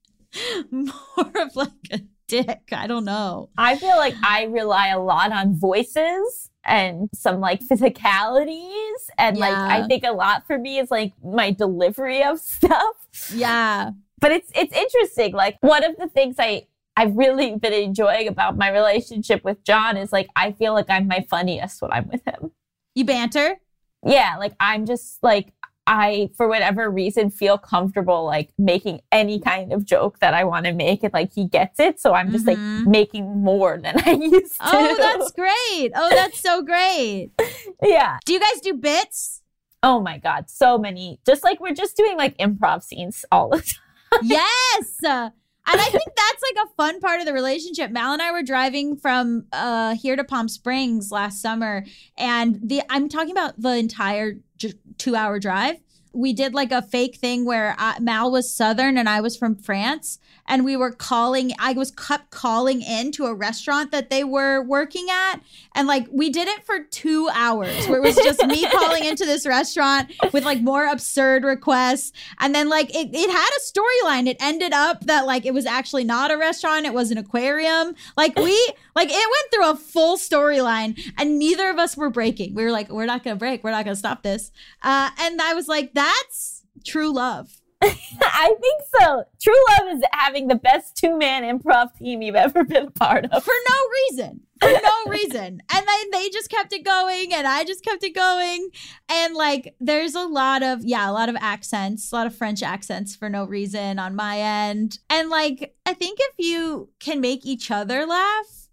more of like a dick i don't know I feel like I rely a lot on voices and some like physicalities. And like I think a lot for me is like my delivery of stuff. yeah But it's it's interesting. Like one of the things I I've really been enjoying about my relationship with John is like I feel like I'm my funniest when I'm with him. you banter Yeah, like I'm just like I for whatever reason feel comfortable like making any kind of joke that I want to make and like he gets it. So I'm just Mhm. like making more than I used to. oh that's great oh that's so great yeah. do you guys do bits Oh my god, so many. Just like we're just doing like improv scenes all the time. yes and i think that's like a fun part of the relationship. Mal and i were driving from uh here to palm springs last summer and the i'm talking about the entire j- two hour drive we did like a fake thing where uh, mal was southern and i was from france and we were calling i was kept calling in to a restaurant that they were working at and like we did it for two hours where it was just me calling into this restaurant with like more absurd requests and then like it, it had a storyline. It ended up that like it was actually not a restaurant it was an aquarium. Like we like it went through a full storyline and neither of us were breaking. We were like we're not gonna break. We're not gonna stop this. Uh and i was like that's true love. I think so. True Love is having the best two man improv team you've ever been a part of. for no reason. For no reason. And then they just kept it going and i just kept it going. And like there's a lot of yeah a lot of accents a lot of french accents for no reason on my end. And like i think if you can make each other laugh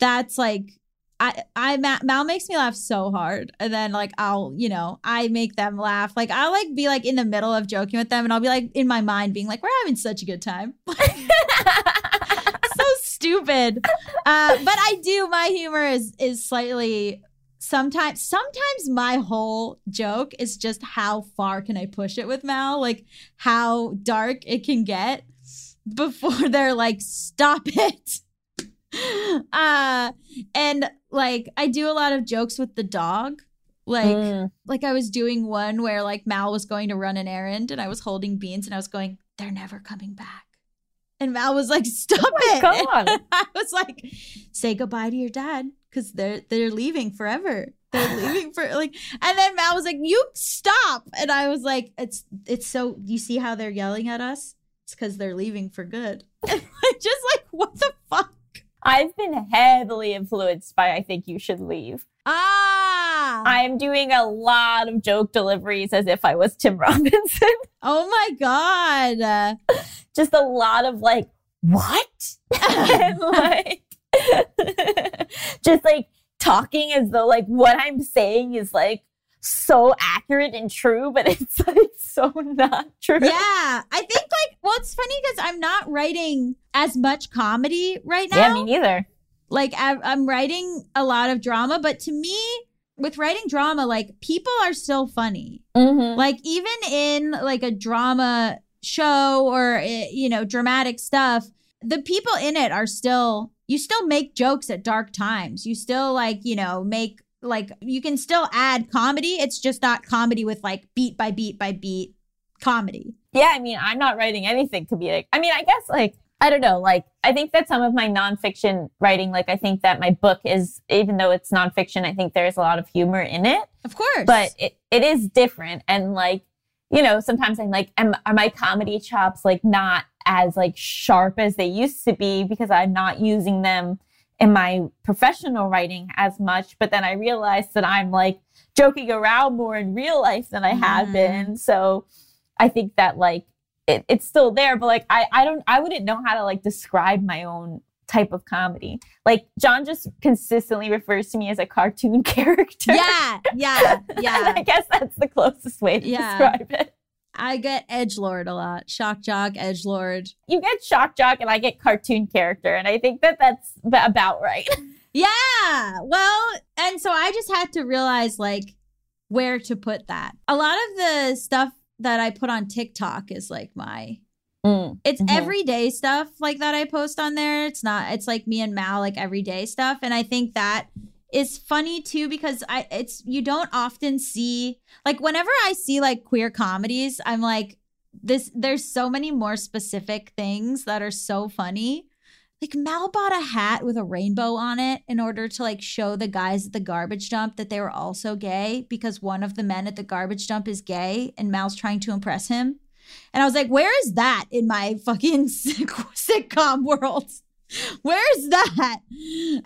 that's like I, I, Mal makes me laugh so hard. And then, like, I'll, you know, I make them laugh. Like, I'll, like, be, like, in the middle of joking with them, and I'll be, like, in my mind being, like, we're having such a good time. so stupid. Uh, but I do. My humor is is slightly sometimes. Sometimes my whole joke is just how far can I push it with Mal? Like how dark it can get before they're like, stop it. Uh, and like I do a lot of jokes with the dog. Like Mm. like I was doing one where like Mal was going to run an errand and I was holding beans and I was going, they're never coming back. And Mal was like, stop it. Oh God. I was like, say goodbye to your dad because they're they're leaving forever. They're leaving for like and then Mal was like, you stop. And I was like, it's it's so you see how they're yelling at us? It's because they're leaving for good. And like just like what the fuck? I've been heavily influenced by I Think You Should Leave. Ah I am doing a lot of joke deliveries as if I was Tim Robinson. oh my god. Just a lot of like, what? and like, just like talking as though like what I'm saying is like so accurate and true, but it's like so not true. yeah, I think like well, it's funny because I'm not writing as much comedy right now. Yeah, me neither. Like I, I'm writing a lot of drama, but to me, with writing drama, like people are still funny. Mm-hmm. Like even in like a drama show or eh, you know dramatic stuff, the people in it are still you still make jokes at dark times. You still like, you know, make like you can still add comedy. It's just not comedy with like beat by beat by beat comedy. Yeah, I mean, I'm not writing anything comedic. I mean, I guess like I don't know, like I think that some of my nonfiction writing, like I think that my book is, even though it's nonfiction, I think there's a lot of humor in it, Of course. but it, it is different. And like, you know, sometimes I'm like, am, are my comedy chops like not as like sharp as they used to be because I'm not using them in my professional writing as much. But then I realized that I'm like joking around more in real life than I have Mhm. been. So I think that like it, it's still there, but like I, I don't I wouldn't know how to like describe my own type of comedy. Like John just consistently refers to me as a cartoon character. yeah, yeah, yeah. I guess that's the closest way to Yeah. describe it. I get edge lord a lot. Shock jock, edge lord. You get shock jock and I get cartoon character, and I think that that's about right. Yeah. Well, and so I just had to realize like where to put that. A lot of the stuff that I put on TikTok is like my it's Mhm. everyday stuff like that I post on there. It's not it's like me and Mal like everyday stuff and I think that is funny too because I it's you don't often see like whenever I see like queer comedies, I'm like this there's so many more specific things that are so funny. Like Mal bought a hat with a rainbow on it in order to like show the guys at the garbage dump that they were also gay because one of the men at the garbage dump is gay and Mal's trying to impress him. And I was like, where is that in my fucking sitcom world? Where is that?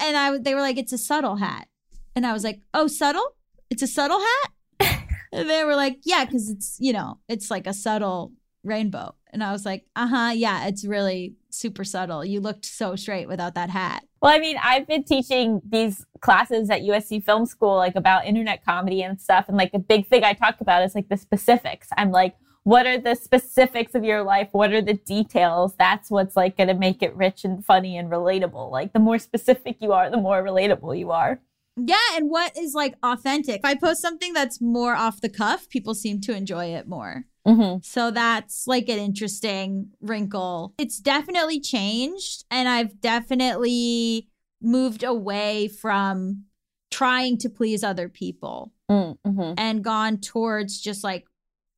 And I they were like, it's a subtle hat. And I was like, oh, subtle? It's a subtle hat? and they were like, yeah, because it's, you know, it's like a subtle rainbow. And I was like, uh huh, yeah, it's really super subtle. You looked so straight without that hat. Well, I mean, I've been teaching these classes at USC Film School, like about internet comedy and stuff. And like the big thing I talk about is like the specifics. I'm like, what are the specifics of your life? What are the details? That's what's like going to make it rich and funny and relatable. Like the more specific you are, the more relatable you are. Yeah, and what is like authentic? If I post something that's more off the cuff, people seem to enjoy it more. Mm-hmm. So that's like an interesting wrinkle. It's definitely changed, and I've definitely moved away from trying to please other people Mm-hmm. and gone towards just like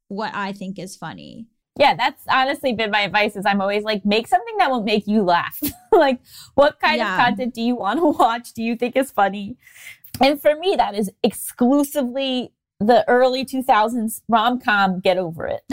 what I think is funny. Yeah, that's honestly been my advice is I'm always like, make something that will make you laugh. like, what kind Yeah. of content do you want to watch? Do you think is funny? And for me, that is exclusively the early 2000s rom com. Get over it.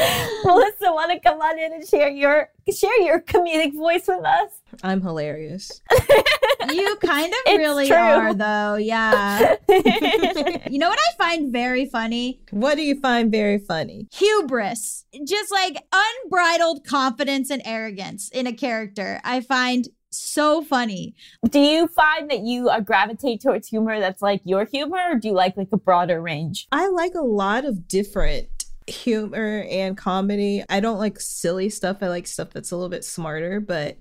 Melissa, want to come on in and share your share your comedic voice with us? I'm hilarious. you kind of It's really true. are, though. Yeah. you know what I find very funny? What do you find very funny? hubris, just like unbridled confidence and arrogance in a character. I find so funny. do you find that you uh, gravitate towards humor that's like your humor, or do you like like a broader range? I like a lot of different humor and comedy. I don't like silly stuff. I like stuff that's a little bit smarter, but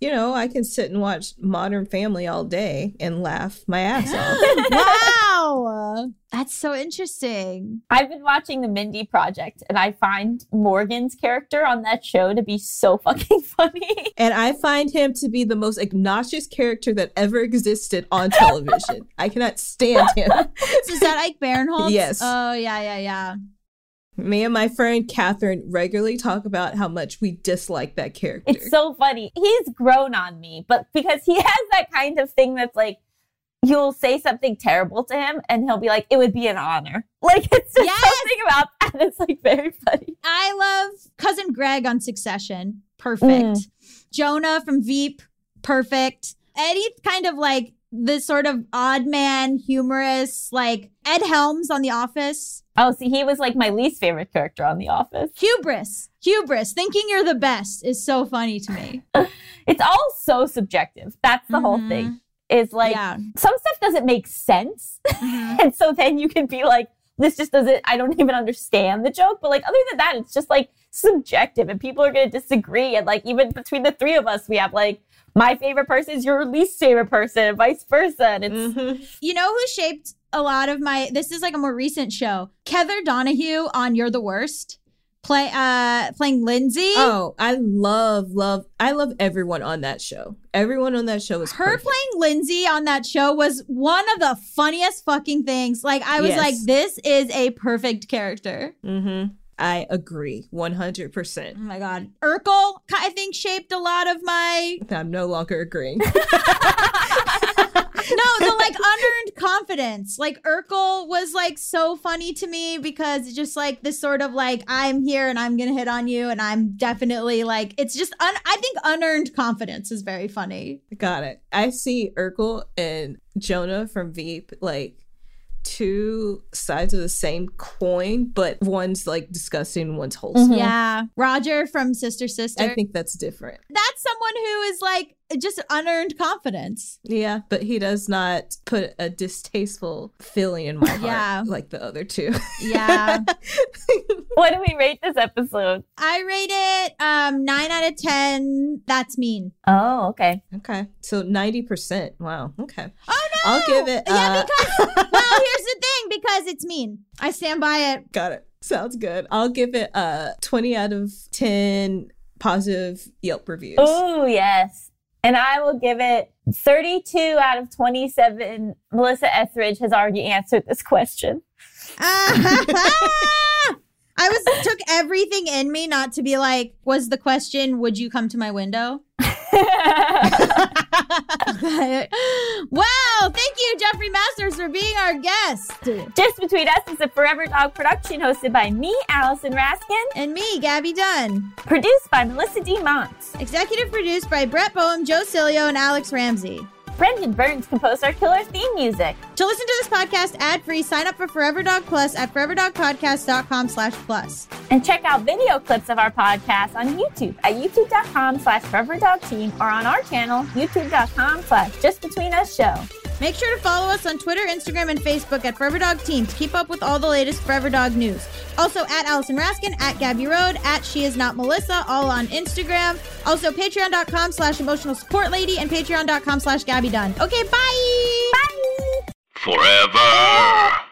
you know, I can sit and watch Modern Family all day and laugh my ass off. wow. That's so interesting. I've been watching the Mindy Project, and I find Morgan's character on that show to be so fucking funny. And I find him to be the most obnoxious character that ever existed on television. I cannot stand him. So is that Ike Barinholtz? Yes. Oh, yeah, yeah, yeah. Me and my friend Catherine regularly talk about how much we dislike that character. It's so funny. He's grown on me, but because he has that kind of thing that's like, you'll say something terrible to him, and he'll be like, "It would be an honor." Like it's just Yes! something about that It's like very funny. I love cousin Greg on Succession. Perfect. Mm. Jonah from Veep. Perfect. Eddie kind of like the sort of odd man, humorous, like Ed Helms on The Office. Oh, see, he was like my least favorite character on The Office. Hubris. Hubris. Thinking you're the best is so funny to me. It's all so subjective. That's the whole Mhm. thing. Is like yeah. some stuff doesn't make sense. Mhm. and so then you can be like, this just doesn't, I don't even understand the joke. But like, other than that, it's just like subjective and people are going to disagree. And like, even between the three of us, we have like my favorite person is your least favorite person, and vice versa. And it's Mhm. You know who shaped a lot of my this is like a more recent show. Kether Donohue on You're the Worst. Play uh playing Lindsay. Oh, I love, love, I love everyone on that show. Everyone on that show is her perfect. playing Lindsay on that show was one of the funniest fucking things. Like I was Yes. like, this is a perfect character. Mm-hmm. I agree, 100%. Oh my god. Urkel, I think, shaped a lot of my I'm no longer agreeing. no, the like unearned confidence. Like Urkel was like so funny to me because it's just like this sort of like I'm here and I'm gonna hit on you and I'm definitely like it's just un- I think unearned confidence is very funny. Got it. I see Urkel and Jonah from Veep like two sides of the same coin, but one's like disgusting, one's wholesome. Yeah, Roger from Sister Sister. I think that's different. that's someone who is like just unearned confidence. Yeah, but he does not put a distasteful feeling in my heart Yeah. like the other two. Yeah. what do we rate this episode? I rate it um 9 out of 10. That's mean. Oh, okay. okay, so ninety percent. Wow. Okay, Oh no. I'll give it. Yeah, uh, because well, here's the thing because it's mean. I stand by it. Got it. Sounds good. I'll give it uh 20 out of 10 positive Yelp reviews. Oh, yes. And I will give it 32 out of 27. Melissa Etheridge has already answered this question. I was took everything in me not to be like, was the question, would you come to my window? wow, thank you, Jeffrey Masters, for being our guest. Just Between Us is a Forever Dog production hosted by me, Allison Raskin, And me, Gaby Dunn. produced by Melissa D. Monts. Executive produced by Brett Boehm, Joe Cilio, and Alex Ramsey. Brendan Burns composed our killer theme music. To listen to this podcast ad-free, sign up for Forever Dog Plus at foreverdogpodcast.com slash plus. And check out video clips of our podcast on YouTube at youtube.com slash foreverdogteam or on our channel, youtube.com slash justbetweenusshow. Make sure to follow us on Twitter, Instagram, and Facebook at Forever Dog Team to keep up with all the latest Forever Dog news. Also at Allison Raskin, at Gabby Road, at She Is Not Melissa, all on Instagram. Also patreon.com slash emotional support lady and patreon.com slash Gaby Dunn. Okay, bye! Bye! Forever.